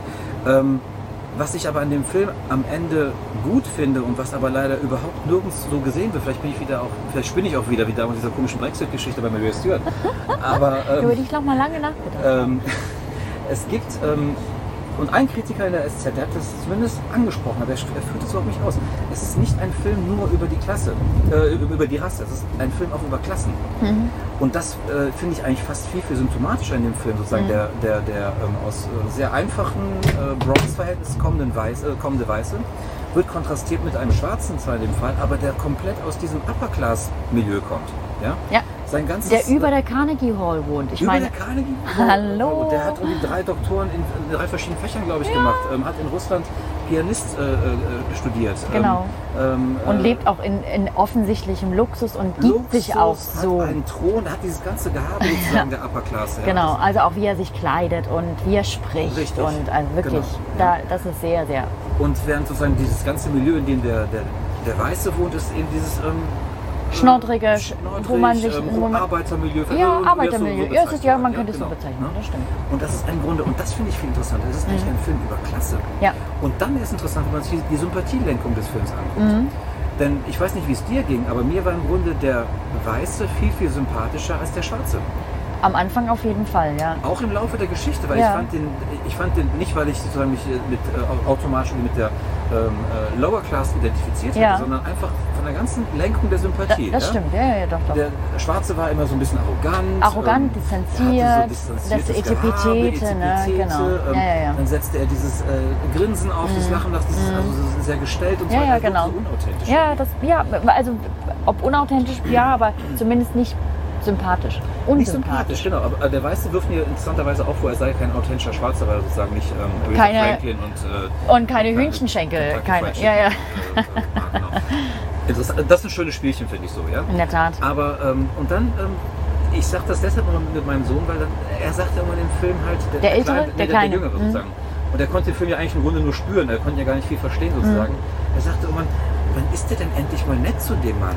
Was ich aber an dem Film am Ende gut finde und was aber leider überhaupt nirgends so gesehen wird, vielleicht bin ich wieder auch, vielleicht spinne ich auch wieder, wie damals dieser komischen Brexit-Geschichte bei Maria Stewart. Aber [LAUGHS] ähm, Über die ich noch mal lange nachgedacht. ähm, [LAUGHS] es gibt, ähm, und ein Kritiker in der SZ, der hat das zumindest angesprochen, aber er, er führt es überhaupt nicht aus. Es ist nicht ein Film nur über die Klasse, äh, über, die Rasse, es ist ein Film auch über Klassen. Mhm. Und das äh, finde ich eigentlich fast viel, viel symptomatischer in dem Film, sozusagen Mhm. der, der, der ähm, aus äh, sehr einfachen äh, Bronx-Verhältnissen kommenden Weiß, äh, kommende Weiße wird kontrastiert mit einem Schwarzen zwar in dem Fall, aber der komplett aus diesem Upper-Class-Milieu kommt. Ja? Ja. Sein ganzes, Der über der Carnegie Hall wohnt. Ich über meine, der Carnegie. [LAUGHS] Hallo. Der hat irgendwie drei Doktoren in, in drei verschiedenen Fächern, glaube ich, gemacht. Ähm, hat in Russland Pianist äh, äh, studiert. Genau. Ähm, ähm, und äh, lebt auch in, in offensichtlichem Luxus und gibt Luxus, sich auch Hat so. einen Thron, hat dieses ganze Gehabe sozusagen der Upper Class. Ja. [LAUGHS] Genau, also auch wie er sich kleidet und wie er spricht. Richtig. Und also wirklich, Genau. da, das ist sehr, sehr. Und während sozusagen dieses ganze Milieu, in dem der, der, der Weiße wohnt, ist eben dieses ähm, Schnoddrige, äh, wo man sich- ähm, wo man- Arbeitermilieu. Ja, so- Arbeitermilieu. so Ja, es ist, ja, man wird. könnte es so genau. bezeichnen, Ja. das stimmt. Und das ist im Grunde, und das finde ich viel interessanter, es ist nicht ein Film über Klasse. Ja. Und dann ist interessant, wenn man sich die Sympathielenkung des Films anguckt. Mhm. Denn ich weiß nicht, wie es dir ging, aber mir war im Grunde der Weiße viel, viel sympathischer als der Schwarze. Am Anfang auf jeden Fall, ja. Auch im Laufe der Geschichte, weil Ja. ich fand den, ich fand den nicht, weil ich sozusagen mich äh, mit, äh, automatisch mit der ähm, äh, Lower Class identifiziert Ja. hätte, sondern einfach von der ganzen Lenkung der Da, Sympathie. das ja? stimmt, ja, ja, doch, doch. Der Schwarze war immer so ein bisschen arrogant. Arrogant, ähm, distanziert, hatte das Etipetete, ne, genau. ähm, Ja, ja. Dann setzte er dieses äh, Grinsen auf, das Lachen, das ist also so sehr gestellt und so Ja, ja, genau. So unauthentisch. Ja, das, ja, also ob unauthentisch, ja, aber zumindest nicht sympathisch. Nicht Unsympathisch. sympathisch, genau. Aber der Weiße wirft mir interessanterweise auch vor, er sei kein authentischer Schwarzer, weil er sozusagen nicht ähm, Keine- Franklin und äh, Und keine Hühnchenschenkel. Keine, Fried ja, ja, [LAUGHS] äh, genau. Das sind schöne Spielchen, finde ich so, ja. in der Tat. Aber, ähm, und dann, ähm, ich sage das deshalb immer mit meinem Sohn, weil dann, er sagt ja immer in dem Film halt, Der Ältere? Kleine, nee, Der der, Kleine. Jüngere Mhm. sozusagen. Und er konnte den Film ja eigentlich im Grunde nur spüren, er konnte ja gar nicht viel verstehen sozusagen. Mhm. Er sagte immer, wann ist der denn endlich mal nett zu dem Mann?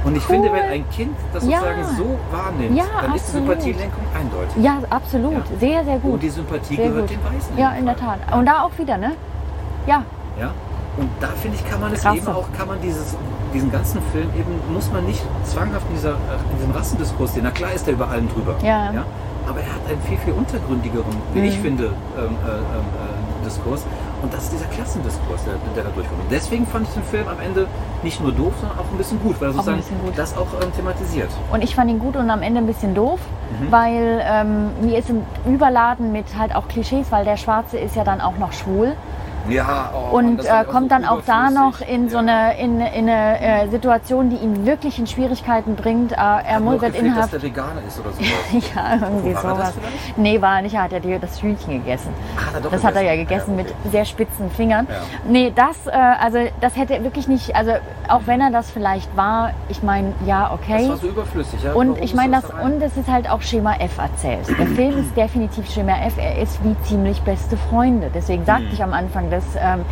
Ja? Und ich finde, wenn ein Kind das Ja. sozusagen so wahrnimmt, Ja, dann ist die absolut. Sympathielenkung eindeutig. Ja, absolut. Ja. Sehr, sehr Und gut. die Sympathie Sehr gehört gut. den Weißen. Ja, in der. Tat. Und da auch wieder, ne? Ja, Ja? Und da finde ich, kann man es Krass. eben auch, kann man dieses, diesen ganzen Film eben, muss man nicht zwanghaft in, dieser, äh, in diesem Rassendiskurs sehen. Na klar ist er über allem drüber. Ja. Aber er hat einen viel, viel untergründigeren, wie Mhm. ich finde, ähm, äh, ähm, äh, Diskurs. Und das ist dieser Klassendiskurs, der, der da durchkommt. Und deswegen fand ich den Film am Ende nicht nur doof, sondern auch ein bisschen gut, weil er sozusagen gut. das auch ähm, thematisiert. Und ich fand ihn gut und am Ende ein bisschen doof, Mhm. weil ähm, mir ist ein überladen mit halt auch Klischees, weil der Schwarze ist ja dann auch noch schwul Ja, oh, und äh, kommt dann auch da noch in so eine, in, in eine äh, Situation, die ihn wirklich in Schwierigkeiten bringt. Äh, er muss wird dass innerhalb der Veganer ist oder sowas. [LAUGHS] ja, irgendwie War er das sowas. vielleicht? Nee, war er nicht. Er hat ja die- das Hühnchen gegessen. Ah, hat er Das hat er ja gegessen. gegessen Ja, okay. mit sehr spitzen Fingern. Ja. Nee, das, äh, also das hätte wirklich nicht, also auch wenn er das vielleicht war, ich meine, ja, okay. Das war so überflüssig. Ja? Und Warum ich meine, das, da rein? und es ist halt auch Schema F erzählt. Der Film ist [CLEARS THROAT] definitiv Schema F. Er ist wie ziemlich beste Freunde. Deswegen sagte Mhm. ich am Anfang, dass ähm,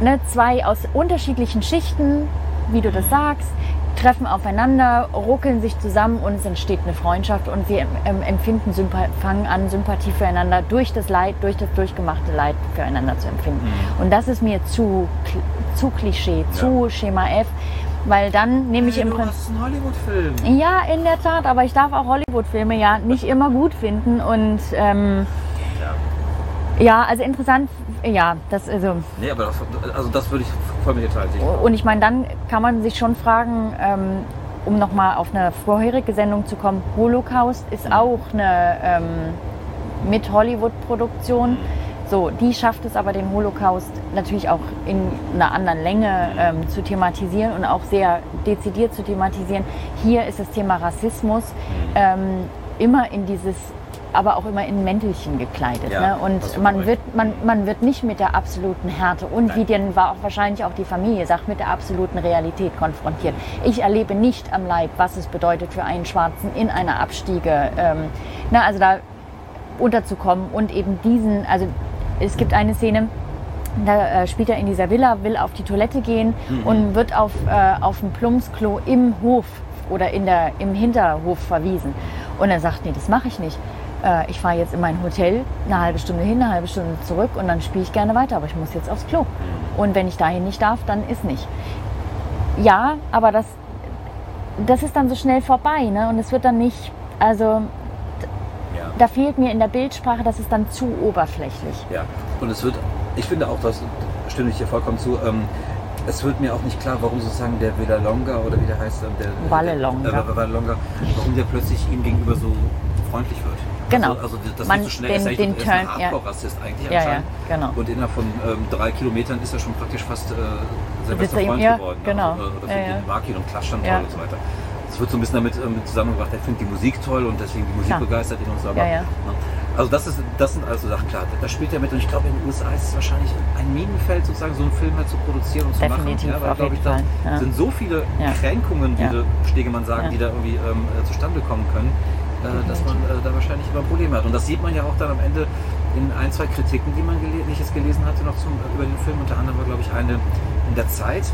ne, zwei aus unterschiedlichen Schichten, wie du das sagst, treffen aufeinander, ruckeln sich zusammen und es entsteht eine Freundschaft und sie ähm, empfinden, Sympa fangen an, Sympathie füreinander durch das Leid, durch das durchgemachte Leid füreinander zu empfinden. Und das ist mir zu, zu Klischee, zu Schema F, weil dann nehme ich Hey, im Prinzip... Ja, in der Tat, aber ich darf auch Hollywood-Filme ja nicht immer gut finden und ähm, ja, also interessant, ja, das also Nee, aber das, also das würde ich voll mit dir teilen. und ich meine, dann kann man sich schon fragen, ähm, um nochmal auf eine vorherige Sendung zu kommen, Holocaust ist auch eine ähm, mit Hollywood-Produktion. So, die schafft es aber, den Holocaust natürlich auch in einer anderen Länge ähm, zu thematisieren und auch sehr dezidiert zu thematisieren. Hier ist das Thema Rassismus ähm, immer in dieses, aber auch immer in Mäntelchen gekleidet. Ja, ne? Und man wird, man, man wird nicht mit der absoluten Härte und wie denn war auch wahrscheinlich auch die Familie sagt, mit der absoluten Realität konfrontiert. Ich erlebe nicht am Leib, was es bedeutet für einen Schwarzen in einer Abstiege, ähm, na, also da unterzukommen und eben diesen, also es gibt eine Szene, da äh, spielt er in dieser Villa, will auf die Toilette gehen und wird auf, äh, auf ein Plumpsklo im Hof oder in der, im Hinterhof verwiesen. Und er sagt, nee, das mache ich nicht. Äh, ich fahre jetzt in mein Hotel, eine halbe Stunde hin, eine halbe Stunde zurück und dann spiele ich gerne weiter, aber ich muss jetzt aufs Klo. Und wenn ich dahin nicht darf, dann ist nicht. Ja, aber das, das ist dann so schnell vorbei ne? und es wird dann nicht, also da fehlt mir in der Bildsprache, das ist dann zu oberflächlich. ja. Und es wird, ich finde auch, das stimme ich hier vollkommen zu, ähm, es wird mir auch nicht klar, warum sozusagen der Villalonga oder wie der heißt, ähm, der Vallelonga. der, äh, Vallelonga, warum der plötzlich ihm gegenüber so freundlich wird. Genau. Also, also das Man- so schnell, den- ist den ist ein Turn, ja. Hardcore-Rassist eigentlich Ja, ja, anscheinend. genau. Und innerhalb von ähm, drei Kilometern ist er schon praktisch fast äh, sein bester Freund ja, geworden. genau. Also, äh, oder Ja, ja. den mag ihn und klatscht dann Ja. toll und so weiter. Es wird so ein bisschen damit ähm, zusammengebracht, er findet die Musik toll und deswegen die Musik begeistert ihn und so. Aber, Ja, ja. ne? Also das, ist, das sind also Sachen, klar, da spielt er mit und ich glaube in den USA ist es wahrscheinlich ein Minenfeld sozusagen so einen Film halt zu produzieren und zu Definitiv, machen. Ja, weil glaube ich, da ja. sind so viele Ja. Kränkungen, Ja. würde Stegemann sagen, Ja. die da irgendwie ähm, äh, zustande kommen können, dass man äh, da wahrscheinlich immer Probleme hat. Und das sieht man ja auch dann am Ende in ein, zwei Kritiken, die man gele ich jetzt gelesen hatte noch zum, über den Film. Unter anderem war, glaube ich, eine in der Zeit.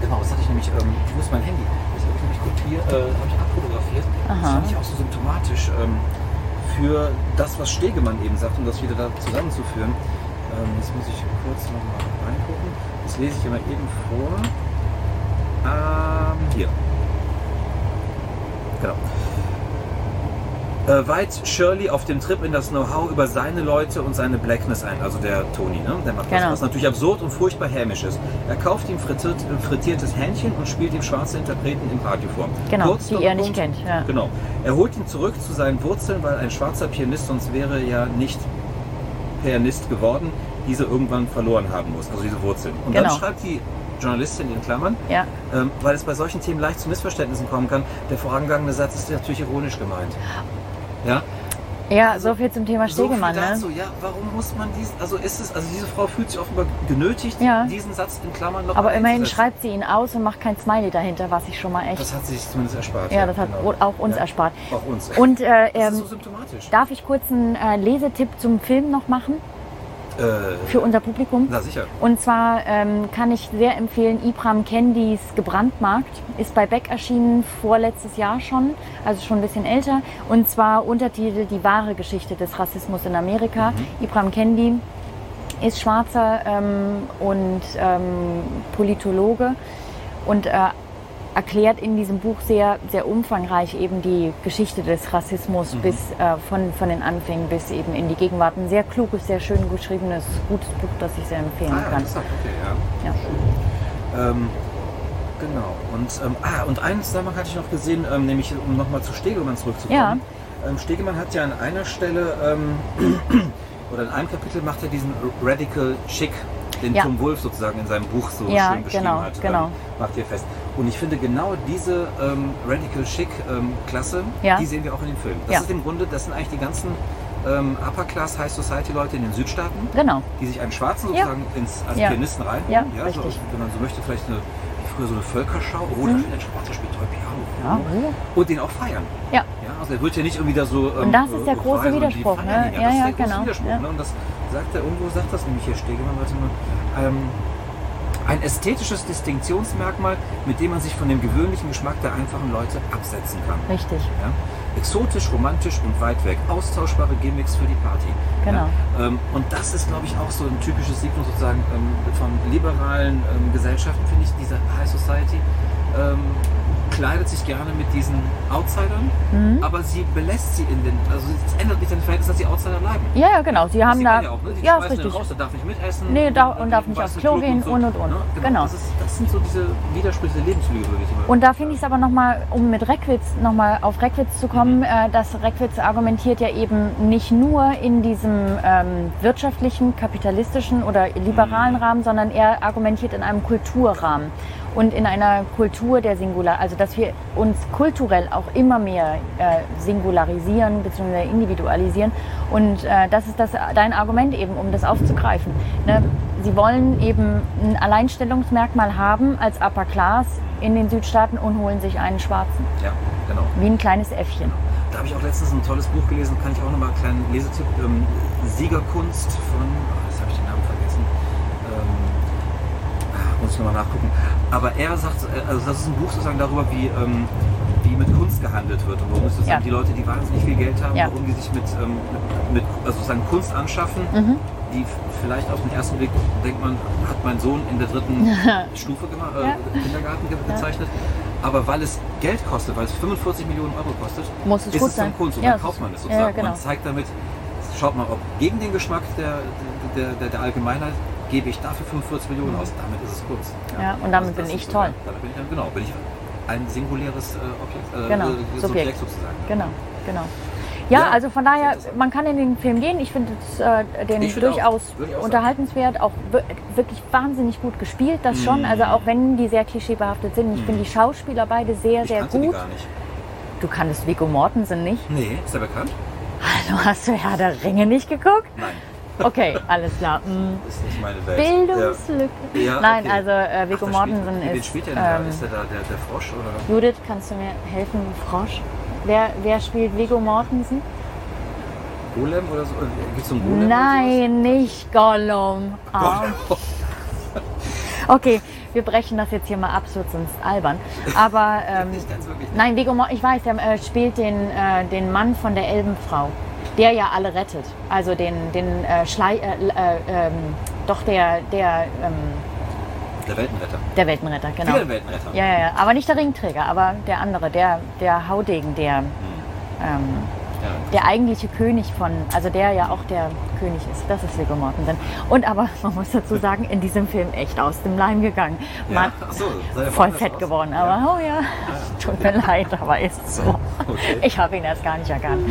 Genau, das hatte ich nämlich, ähm, wo ist mein Handy? Das habe ich nämlich kopiert, äh, habe ich abfotografiert. Das Aha. fand ich auch so symptomatisch ähm, für das, was Stegemann eben sagt, um das wieder da zusammenzuführen. Ähm, jetzt muss ich kurz noch mal reingucken. Das lese ich immer eben vor. Ähm, hier. Genau. Äh, weiht Shirley auf dem Trip in das Know-how über seine Leute und seine Blackness ein, also der Tony, ne? der macht das, Genau. was natürlich absurd und furchtbar hämisch ist. Er kauft ihm frittiert, frittiertes Hähnchen und spielt ihm schwarze Interpreten im Radio vor. Genau, Kurz die er nicht kennt, ja. Genau. Er holt ihn zurück zu seinen Wurzeln, weil ein schwarzer Pianist sonst wäre ja nicht Pianist geworden, diese irgendwann verloren haben muss, also diese Wurzeln. Und Genau. dann schreibt die Journalistin in Klammern, Ja. ähm, weil es bei solchen Themen leicht zu Missverständnissen kommen kann. Der vorangegangene Satz ist natürlich ironisch gemeint. Ja, Ja, so viel zum Thema so Stegemann, ne? dazu. Ja, warum muss man diesen, also ist es, also diese Frau fühlt sich offenbar genötigt, Ja. diesen Satz in Klammern noch Aber immerhin schreibt sie ihn aus und macht kein Smiley dahinter, was ich schon mal echt. Das hat sie sich zumindest erspart. ja, das hat genau. auch uns Ja, erspart. Auch uns. Und äh, das ist so ähm, symptomatisch. darf ich kurz einen äh, Lesetipp zum Film noch machen Äh, für unser Publikum? na sicher. Und zwar ähm, kann ich sehr empfehlen, Ibram Kendis Gebrandmarkt ist bei Beck erschienen vorletztes Jahr schon, also schon ein bisschen älter. Und zwar Untertitel Die wahre Geschichte des Rassismus in Amerika. Ibram Kendi ist Schwarzer ähm, und ähm, Politologe und äh, erklärt in diesem Buch sehr, sehr umfangreich eben die Geschichte des Rassismus bis äh, von, von den Anfängen bis eben in die Gegenwart. Ein sehr kluges, sehr schön geschriebenes, gutes Buch, das ich sehr empfehlen Ah, ja, kann. okay, ja. Ja. Ähm, genau. Und, ähm, ah, und einen Zusammenhang hatte ich noch gesehen, ähm, nämlich um nochmal zu Stegemann zurückzukommen. Ähm, Stegemann hat ja an einer Stelle ähm, [CLEARS THROAT] oder in einem Kapitel macht er diesen Radical Chic, den Ja. Tom Wolf sozusagen in seinem Buch so Ja, schön beschrieben genau, hat, genau. macht hier fest. Und ich finde genau diese ähm, Radical Chic ähm, Klasse, Ja. die sehen wir auch in dem Film. Das Ja. ist im Grunde, das sind eigentlich die ganzen ähm, Upper Class High Society Leute in den Südstaaten Genau. die sich einen Schwarzen Ja. sozusagen ins, als Ja. Pianisten rein, Ja, so, richtig. Mhm. wenn man so möchte, vielleicht eine, früher so eine Völkerschau, oh, da spielt ein Schwarzer, spielt toll Piano. Ja. Und den auch feiern. Ja. Ja, also er wird ja nicht irgendwie da so. ähm, Und das ist der große die Widerspruch, ne? Ja, das ist ja, genau. Widerspruch, Ja. ne? Und das sagt er, irgendwo sagt das nämlich hier Stegemann, warte mal. Ähm, ein ästhetisches Distinktionsmerkmal, mit dem man sich von dem gewöhnlichen Geschmack der einfachen Leute absetzen kann. Richtig. Ja? Exotisch, romantisch und weit weg. Austauschbare Gimmicks für die Party. Genau. Ja? Ähm, und das ist, glaube ich, auch so ein typisches Signum sozusagen ähm, von liberalen ähm, Gesellschaften, finde ich, diese High Society. Kleidet sich gerne mit diesen Outsidern, Mhm. aber sie belässt sie in den, also es ändert nicht den Verhältnis, dass die Outsider bleiben. Ja, ja, genau. Sie haben da. ja auch, ne? Ja, ist richtig. raus, der darf nicht mitessen. Nee, da- und darf nicht aufs Klo gehen so, und, und, und. Ne? Genau. Genau. Das, ist, das sind so diese Widersprüche, Lebenszüge, würde ich immer Und da finde ich es aber nochmal, um mit Reckwitz nochmal auf Reckwitz zu kommen, äh, dass Reckwitz argumentiert ja eben nicht nur in diesem ähm, wirtschaftlichen, kapitalistischen oder liberalen Rahmen, sondern er argumentiert in einem Kulturrahmen und in einer Kultur der Singular, also dass wir uns kulturell auch immer mehr äh, singularisieren bzw. individualisieren. Und äh, das ist das, dein Argument eben, um das aufzugreifen. Ne? Sie wollen eben ein Alleinstellungsmerkmal haben als Upper Class in den Südstaaten und holen sich einen Schwarzen. Ja, genau. Wie ein kleines Äffchen. Da habe ich auch letztens ein tolles Buch gelesen, kann ich auch nochmal einen kleinen Lesetipp. Ähm, Siegerkunst von, oh, jetzt habe ich den Namen vergessen. Ähm, ah, muss ich nochmal nachgucken. Aber er sagt, äh, also das ist ein Buch sozusagen darüber, wie, ähm, wie mit Kunst gehandelt wird und warum es sozusagen Ja. die Leute, die wahnsinnig viel Geld haben, Ja. warum die sich mit, ähm, mit, mit also sozusagen Kunst anschaffen, Mhm. die vielleicht auf den ersten Blick denkt man, hat mein Sohn in der dritten [LAUGHS] Stufe gemacht, äh, Ja. Kindergarten ge gezeichnet. Aber weil es Geld kostet, weil es 45 Millionen Euro kostet, Muss es ist es dann. Kunst und dann kauft man es sozusagen. genau. Man zeigt damit, schaut mal, ob gegen den Geschmack der, der, der, der Allgemeinheit gebe ich dafür 45 Millionen aus. Damit ist es Kunst. Ja, und damit bin ich toll. Damit bin ich, dann- genau, bin ich ein singuläres äh, Objekt, äh, Genau, Subjekt. Subjekt sozusagen. Genau, genau. Ja, Ja, also von daher, man kann in den Film gehen. Ich finde äh, den Ich finde durchaus auch, unterhaltenswert, auch wir- wirklich wahnsinnig gut gespielt, das Mhm. schon. Also auch wenn die sehr klischeebehaftet sind. Ich finde die Schauspieler beide sehr, Ich sehr kannte die gut. gar nicht. Du kanntest Viggo Mortensen nicht? Nee, ist der bekannt? Hallo, hast du Herr der Ringe nicht geguckt? Nein, Okay, alles klar. [LAUGHS] Mm. ist nicht meine Welt. Bildungslücke. Ja, Nein, okay. also äh, Ach, wer Mortensen spielt, wen ist. spielt der denn da? Ähm, Ist der da der, der Frosch oder? Judith, kannst du mir helfen, Frosch? Wer, wer spielt Viggo Mortensen? Golem oder so? Gibt es einen Golem? Nein, nicht Gollum. Oder Okay, wir brechen das jetzt hier mal ab, sonst ist albern. Aber [LAUGHS] ähm, nein, Viggo Mortensen, ich weiß, der äh, spielt den, äh, den Mann von der Elbenfrau, der ja alle rettet. Also den, den äh, Schlei, äh, äh, ähm, doch der, der, ähm, Der Weltenretter. der Weltenretter, genau. Ein Weltenretter. Ja, ja, ja, aber nicht der Ringträger, aber der andere, der, der Haudegen, der, Hm. ähm, der eigentliche König von, also der ja auch der König ist, das ist Viggo Mortensen. Und aber [LAUGHS] man muss dazu sagen, in diesem Film echt aus dem Leim gegangen. Ja, Man, ach so, voll fett geworden, Ja. aber oh ja, tut mir leid, aber ist so. [LAUGHS] Okay. Ich habe ihn erst gar nicht erkannt.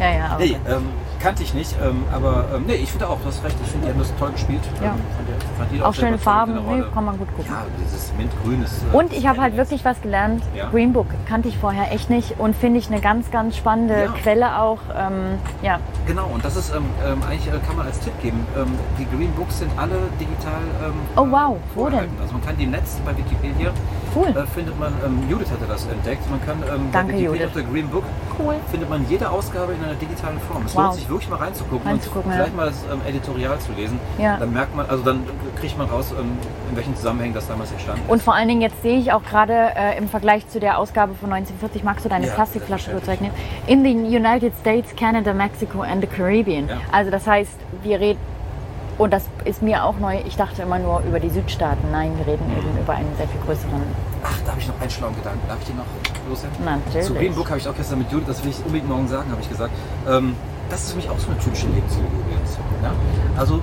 Ja, ja, aber Nee, ähm, kannte ich nicht, ähm, aber ähm, nee, ich finde auch, du hast recht, ich finde, die haben das toll gespielt. Ja. Ähm, fand die- fand auch schöne Farben, nee, kann man gut gucken. Ja, dieses Mintgrün ist. äh, Und ich habe halt wirklich was gelernt. Ja. Green Book kannte ich vorher echt nicht und finde ich eine ganz, ganz spannende Ja. Quelle auch. Ähm, ja, Genau, und das ist ähm, ähm, eigentlich äh, kann man als Tipp geben. Die Green Books sind alle digital. Oh, wow. Wo denn? Also man kann die im Netz bei Wikipedia cool. äh, findet man. Ähm, Judith hatte das entdeckt. Man kann ähm, Danke, Wikipedia Judith. auf der Green Book Cool. findet man jede Ausgabe in einer digitalen Form. Es Wow. lohnt sich wirklich mal reinzugucken, Reinzugucken, und ja. vielleicht mal das ähm, Editorial zu lesen. Ja. Dann merkt man, also dann kriegt man raus, ähm, in welchen Zusammenhängen das damals entstanden ist. Und vor allen Dingen jetzt sehe ich auch gerade äh, im Vergleich zu der Ausgabe von 1940, magst du deine Ja, Plastikflasche kurz wegnehmen? In the United States, Canada, Mexico and the Caribbean. Also das heißt, wir reden, und das ist mir auch neu, ich dachte immer nur über die Südstaaten. Nein, wir reden eben über einen sehr viel größeren. Ach, da habe ich noch einen schlauen Gedanken. Darf ich den noch loswerden? Natürlich. Zu Green Book habe ich auch gestern mit Judith, das will ich unbedingt morgen sagen, habe ich gesagt. Ähm, das ist für mich auch so eine typische Lebenslinie übrigens. Ja? Also,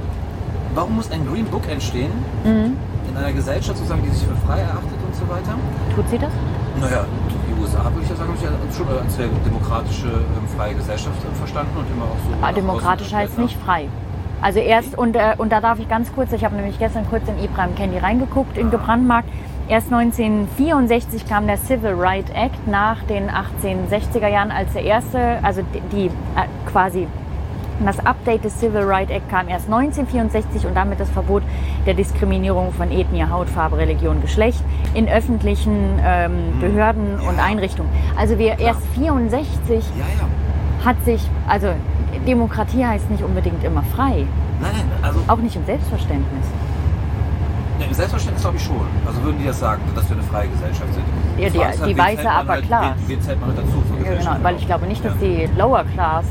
warum muss ein Green Book entstehen Mhm. in einer Gesellschaft, sozusagen, die sich für frei erachtet und so weiter? Tut sie das? Naja, die USA würde ich ja sagen, habe ich ja schon als sehr demokratische, ähm, freie Gesellschaft verstanden und immer auch so. Ah, nach demokratisch heißt nicht frei. Also erst, und, äh, und da darf ich ganz kurz, ich habe nämlich gestern kurz in Ibrahim Candy reingeguckt, in Gebrandmarkt. Erst 1964 kam der Civil Rights Act nach den 1860er Jahren als der erste, also die, die äh, quasi das Update des Civil Rights Act kam erst 1964 und damit das Verbot der Diskriminierung von Ethnie, Hautfarbe, Religion, Geschlecht in öffentlichen ähm, Behörden und Ja. Einrichtungen. Also wir erst 64 Ja, ja. hat sich, also Demokratie heißt nicht unbedingt immer frei, Nein, nein, also auch nicht im Selbstverständnis. Ja, im Selbstverständnis glaube ich schon. Also würden die das sagen, dass wir eine freie Gesellschaft sind. Ja, die- ist die weiße Upper halt, Class. Wen, wen zählt man halt dazu zur Ja, genau, weil ich glaube nicht, dass Ja. die Lower Class,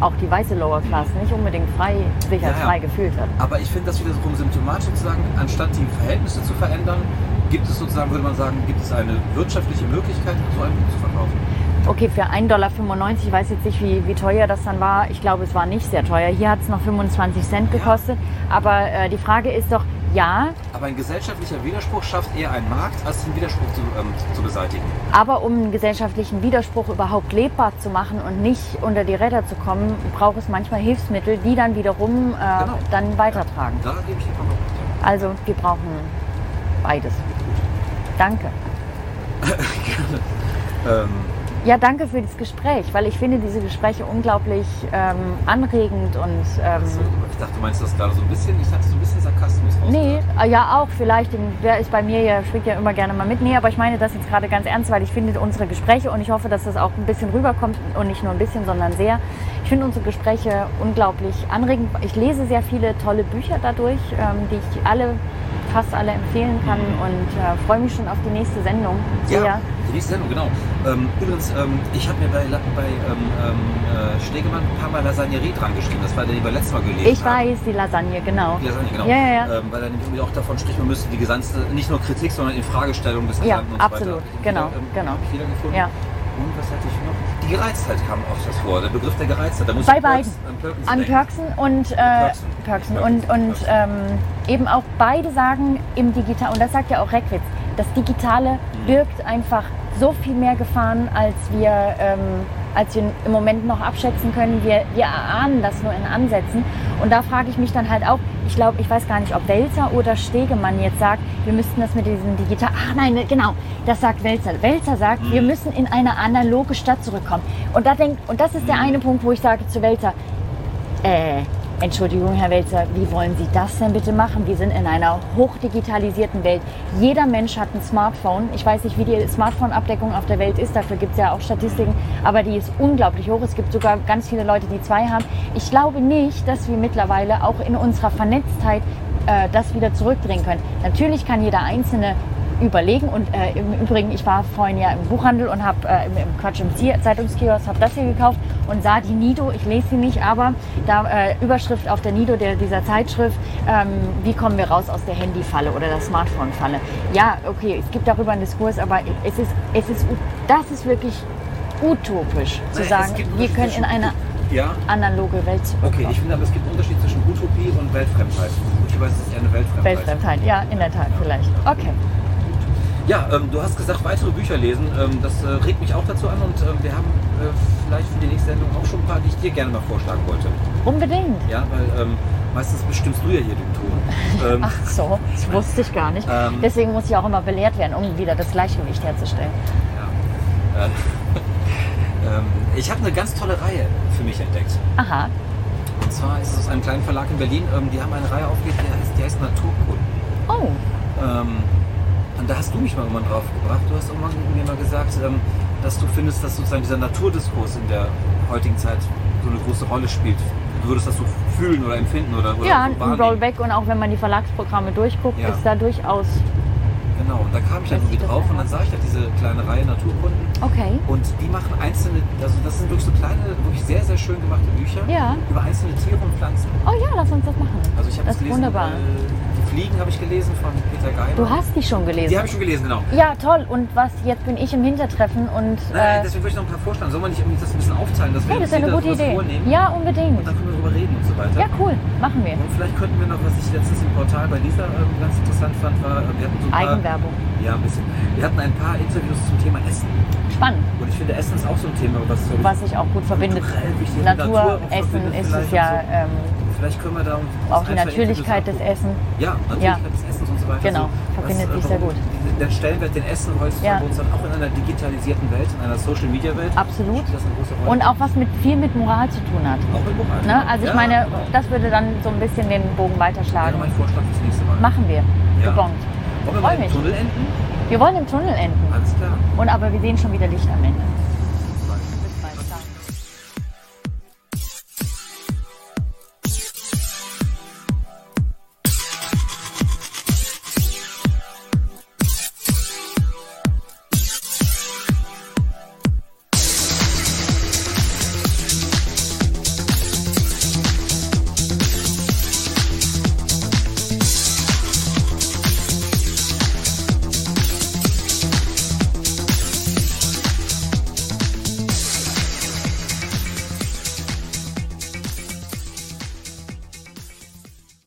auch die weiße Lower Class, nicht unbedingt frei, sich als Ja, ja. frei gefühlt hat. Aber ich finde das wiederum symptomatisch sozusagen, anstatt die Verhältnisse zu verändern, gibt es sozusagen, würde man sagen, gibt es eine wirtschaftliche Möglichkeit, so ein Buch zu verkaufen. Okay, für 1,95 Dollar, ich weiß jetzt nicht, wie, wie teuer das dann war. Ich glaube, es war nicht sehr teuer. Hier hat es noch 25 Cent gekostet. Aber äh, die Frage ist doch, ja, Aber ein gesellschaftlicher Widerspruch schafft eher einen Markt, als den Widerspruch zu, ähm, zu beseitigen. aber um einen gesellschaftlichen Widerspruch überhaupt lebbar zu machen und nicht unter die Räder zu kommen, braucht es manchmal Hilfsmittel, die dann wiederum äh, Genau. dann weitertragen. Da gebe ich dir recht. Also wir brauchen beides. Danke. [LAUGHS] Ja. Ähm, Ja, danke für das Gespräch, weil ich finde diese Gespräche unglaublich ähm, anregend und ähm, so, ich dachte, du meinst das gerade so ein bisschen, ich hatte so ein bisschen Sarkasmus nee, rausgehört. äh, ja auch vielleicht, der ist bei mir ja, spielt ja immer gerne mal mit. Nee, aber ich meine das jetzt gerade ganz ernst, weil ich finde unsere Gespräche und ich hoffe, dass das auch ein bisschen rüberkommt und nicht nur ein bisschen, sondern sehr. Ich finde unsere Gespräche unglaublich anregend. Ich lese sehr viele tolle Bücher dadurch, ähm, die ich alle, fast alle empfehlen kann und äh, freue mich schon auf die nächste Sendung. Sehr. Ja, die nächste Sendung, genau. Ähm, übrigens, ähm, ich habe mir bei, bei ähm, ähm, äh, Stegemann ein paar Mal Lasagnerie dran geschrieben. Das war der, den wir letztes Mal gelesen Ich haben. weiß, die Lasagne, genau. Die Lasagne, genau. Ja, ja, ja. Ähm, weil er nämlich irgendwie auch davon spricht, man müsste die gesamte, nicht nur Kritik, sondern in Fragestellung des Ja, Gesamten und absolut. so weiter. Genau, ähm, genau. hab Ich wiedergefunden. Ja. Und was hatte ich noch? Gereiztheit kam öfters vor, der Begriff der Gereiztheit. Da muss Bei beiden. an Perkins An. Perksen und, äh, Perksen. Perksen. Und, und ähm, eben auch beide sagen im Digital, und das sagt ja auch Reckwitz, das Digitale Mhm. birgt einfach so viel mehr Gefahren, als wir, ähm, als wir im Moment noch abschätzen können. Wir, wir erahnen das nur in Ansätzen. Und da frage ich mich dann halt auch, ich glaube, ich weiß gar nicht, ob Welzer oder Stegemann jetzt sagt, wir müssten das mit diesem Digital. Ach nein, genau, das sagt Welzer. Welzer sagt, Mhm. wir müssen in eine analoge Stadt zurückkommen. Und, da denk, und das ist der Mhm. eine Punkt, wo ich sage zu Welzer, äh, Entschuldigung, Herr Welzer, wie wollen Sie das denn bitte machen? Wir sind in einer hochdigitalisierten Welt. Jeder Mensch hat ein Smartphone. Ich weiß nicht, wie die Smartphone-Abdeckung auf der Welt ist, dafür gibt es ja auch Statistiken, aber die ist unglaublich hoch. Es gibt sogar ganz viele Leute, die zwei haben. Ich glaube nicht, dass wir mittlerweile auch in unserer Vernetztheit äh, das wieder zurückdrehen können. Natürlich kann jeder Einzelne überlegen. Und äh, im Übrigen, ich war vorhin ja im Buchhandel und habe äh, im, im Quatsch im Zier- Zeitungskiosk, habe das hier gekauft und sah die Nido. Ich lese sie nicht, aber da äh, Überschrift auf der Nido der, dieser Zeitschrift: ähm, Wie kommen wir raus aus der Handyfalle oder der Smartphone-Falle? Ja, okay, es gibt darüber einen Diskurs, aber es ist, es ist, das ist wirklich utopisch zu sagen, wir können in zwischen eine Ja, analoge Welt okay, ich finde aber, es gibt einen Unterschied zwischen Utopie und Weltfremdheit. Ich weiß, es ist eher eine Weltfremdheit. Weltfremdheit, ja, in der Tat vielleicht. Okay. Ja, ähm, du hast gesagt, weitere Bücher lesen. Ähm, das äh, regt mich auch dazu an und ähm, wir haben äh, vielleicht für die nächste Sendung auch schon ein paar, die ich dir gerne mal vorschlagen wollte. Unbedingt. Ja, weil ähm, meistens bestimmst du ja hier den Ton. Ähm, [LAUGHS] Ach so, das wusste ich gar nicht. Ähm. Deswegen muss ich auch immer belehrt werden, um wieder das Gleichgewicht herzustellen. ja. Äh, [LAUGHS] ich habe eine ganz tolle Reihe für mich entdeckt. Aha, Und zwar ist es aus einem kleinen Verlag in Berlin. Die haben eine Reihe aufgelegt, die heißt, die heißt Naturkunden. oh, Ähm, und da hast du mich mal irgendwann drauf gebracht. Du hast irgendwann mir mal gesagt, ähm, dass du findest, dass sozusagen dieser Naturdiskurs in der heutigen Zeit so eine große Rolle spielt. Du würdest das so fühlen oder empfinden oder, oder ja, so ein. Rollback und auch wenn man die Verlagsprogramme durchguckt, Ja. ist da durchaus Genau, und da kam ich dann irgendwie das drauf und ja. dann sah ich da diese kleine Reihe Naturkunden. okay. Und die machen einzelne, also das sind wirklich so kleine, wirklich sehr, sehr schön gemachte Bücher Ja. über einzelne Tiere und Pflanzen. Oh ja, lass uns das machen. Also ich habe das ist gelesen, wunderbar. Äh, Fliegen habe ich gelesen von Peter Geimer. Du hast die schon gelesen. Die habe ich schon gelesen, genau. ja, toll. Und was, jetzt bin ich im Hintertreffen und Nein, äh, deswegen würde ich noch ein paar vorstellen. Soll man nicht irgendwie das ein bisschen aufteilen, dass wir hey, das ist eine gute Idee. vornehmen Ja, und unbedingt. dann können wir darüber reden und so weiter. Ja, cool. Machen wir. Und vielleicht könnten wir noch, was ich letztens im Portal bei Lisa ähm, ganz interessant fand, war, äh, wir hatten so ein paar, Eigenwerbung. Ja, ein bisschen. Wir hatten ein paar Interviews zum Thema Essen. Spannend. Und ich finde, Essen ist auch so ein Thema, was so Was sich auch gut verbindet. Natur, Natur Essen ist es ja und so. ähm, Vielleicht können wir da auch die Natürlichkeit des Essens. Ja, Natürlichkeit des Essens und so weiter. Genau, Also, verbindet sich sehr gut. Der Stellenwert, den Essen heutzutage Ja. uns auch in einer digitalisierten Welt, in einer. Absolut. das eine große Rolle. Und auch was mit viel mit Moral zu tun hat. Auch mit Moral. Ne? Also ich Ja. meine, das würde dann so ein bisschen den Bogen weiterschlagen. mein Vorschlag fürs nächste Mal. Machen wir. Ja. Gebongt. Wollen wir mal im. Tunnel enden? Wir wollen im Tunnel enden. Alles klar. Und aber wir sehen schon wieder Licht am Ende.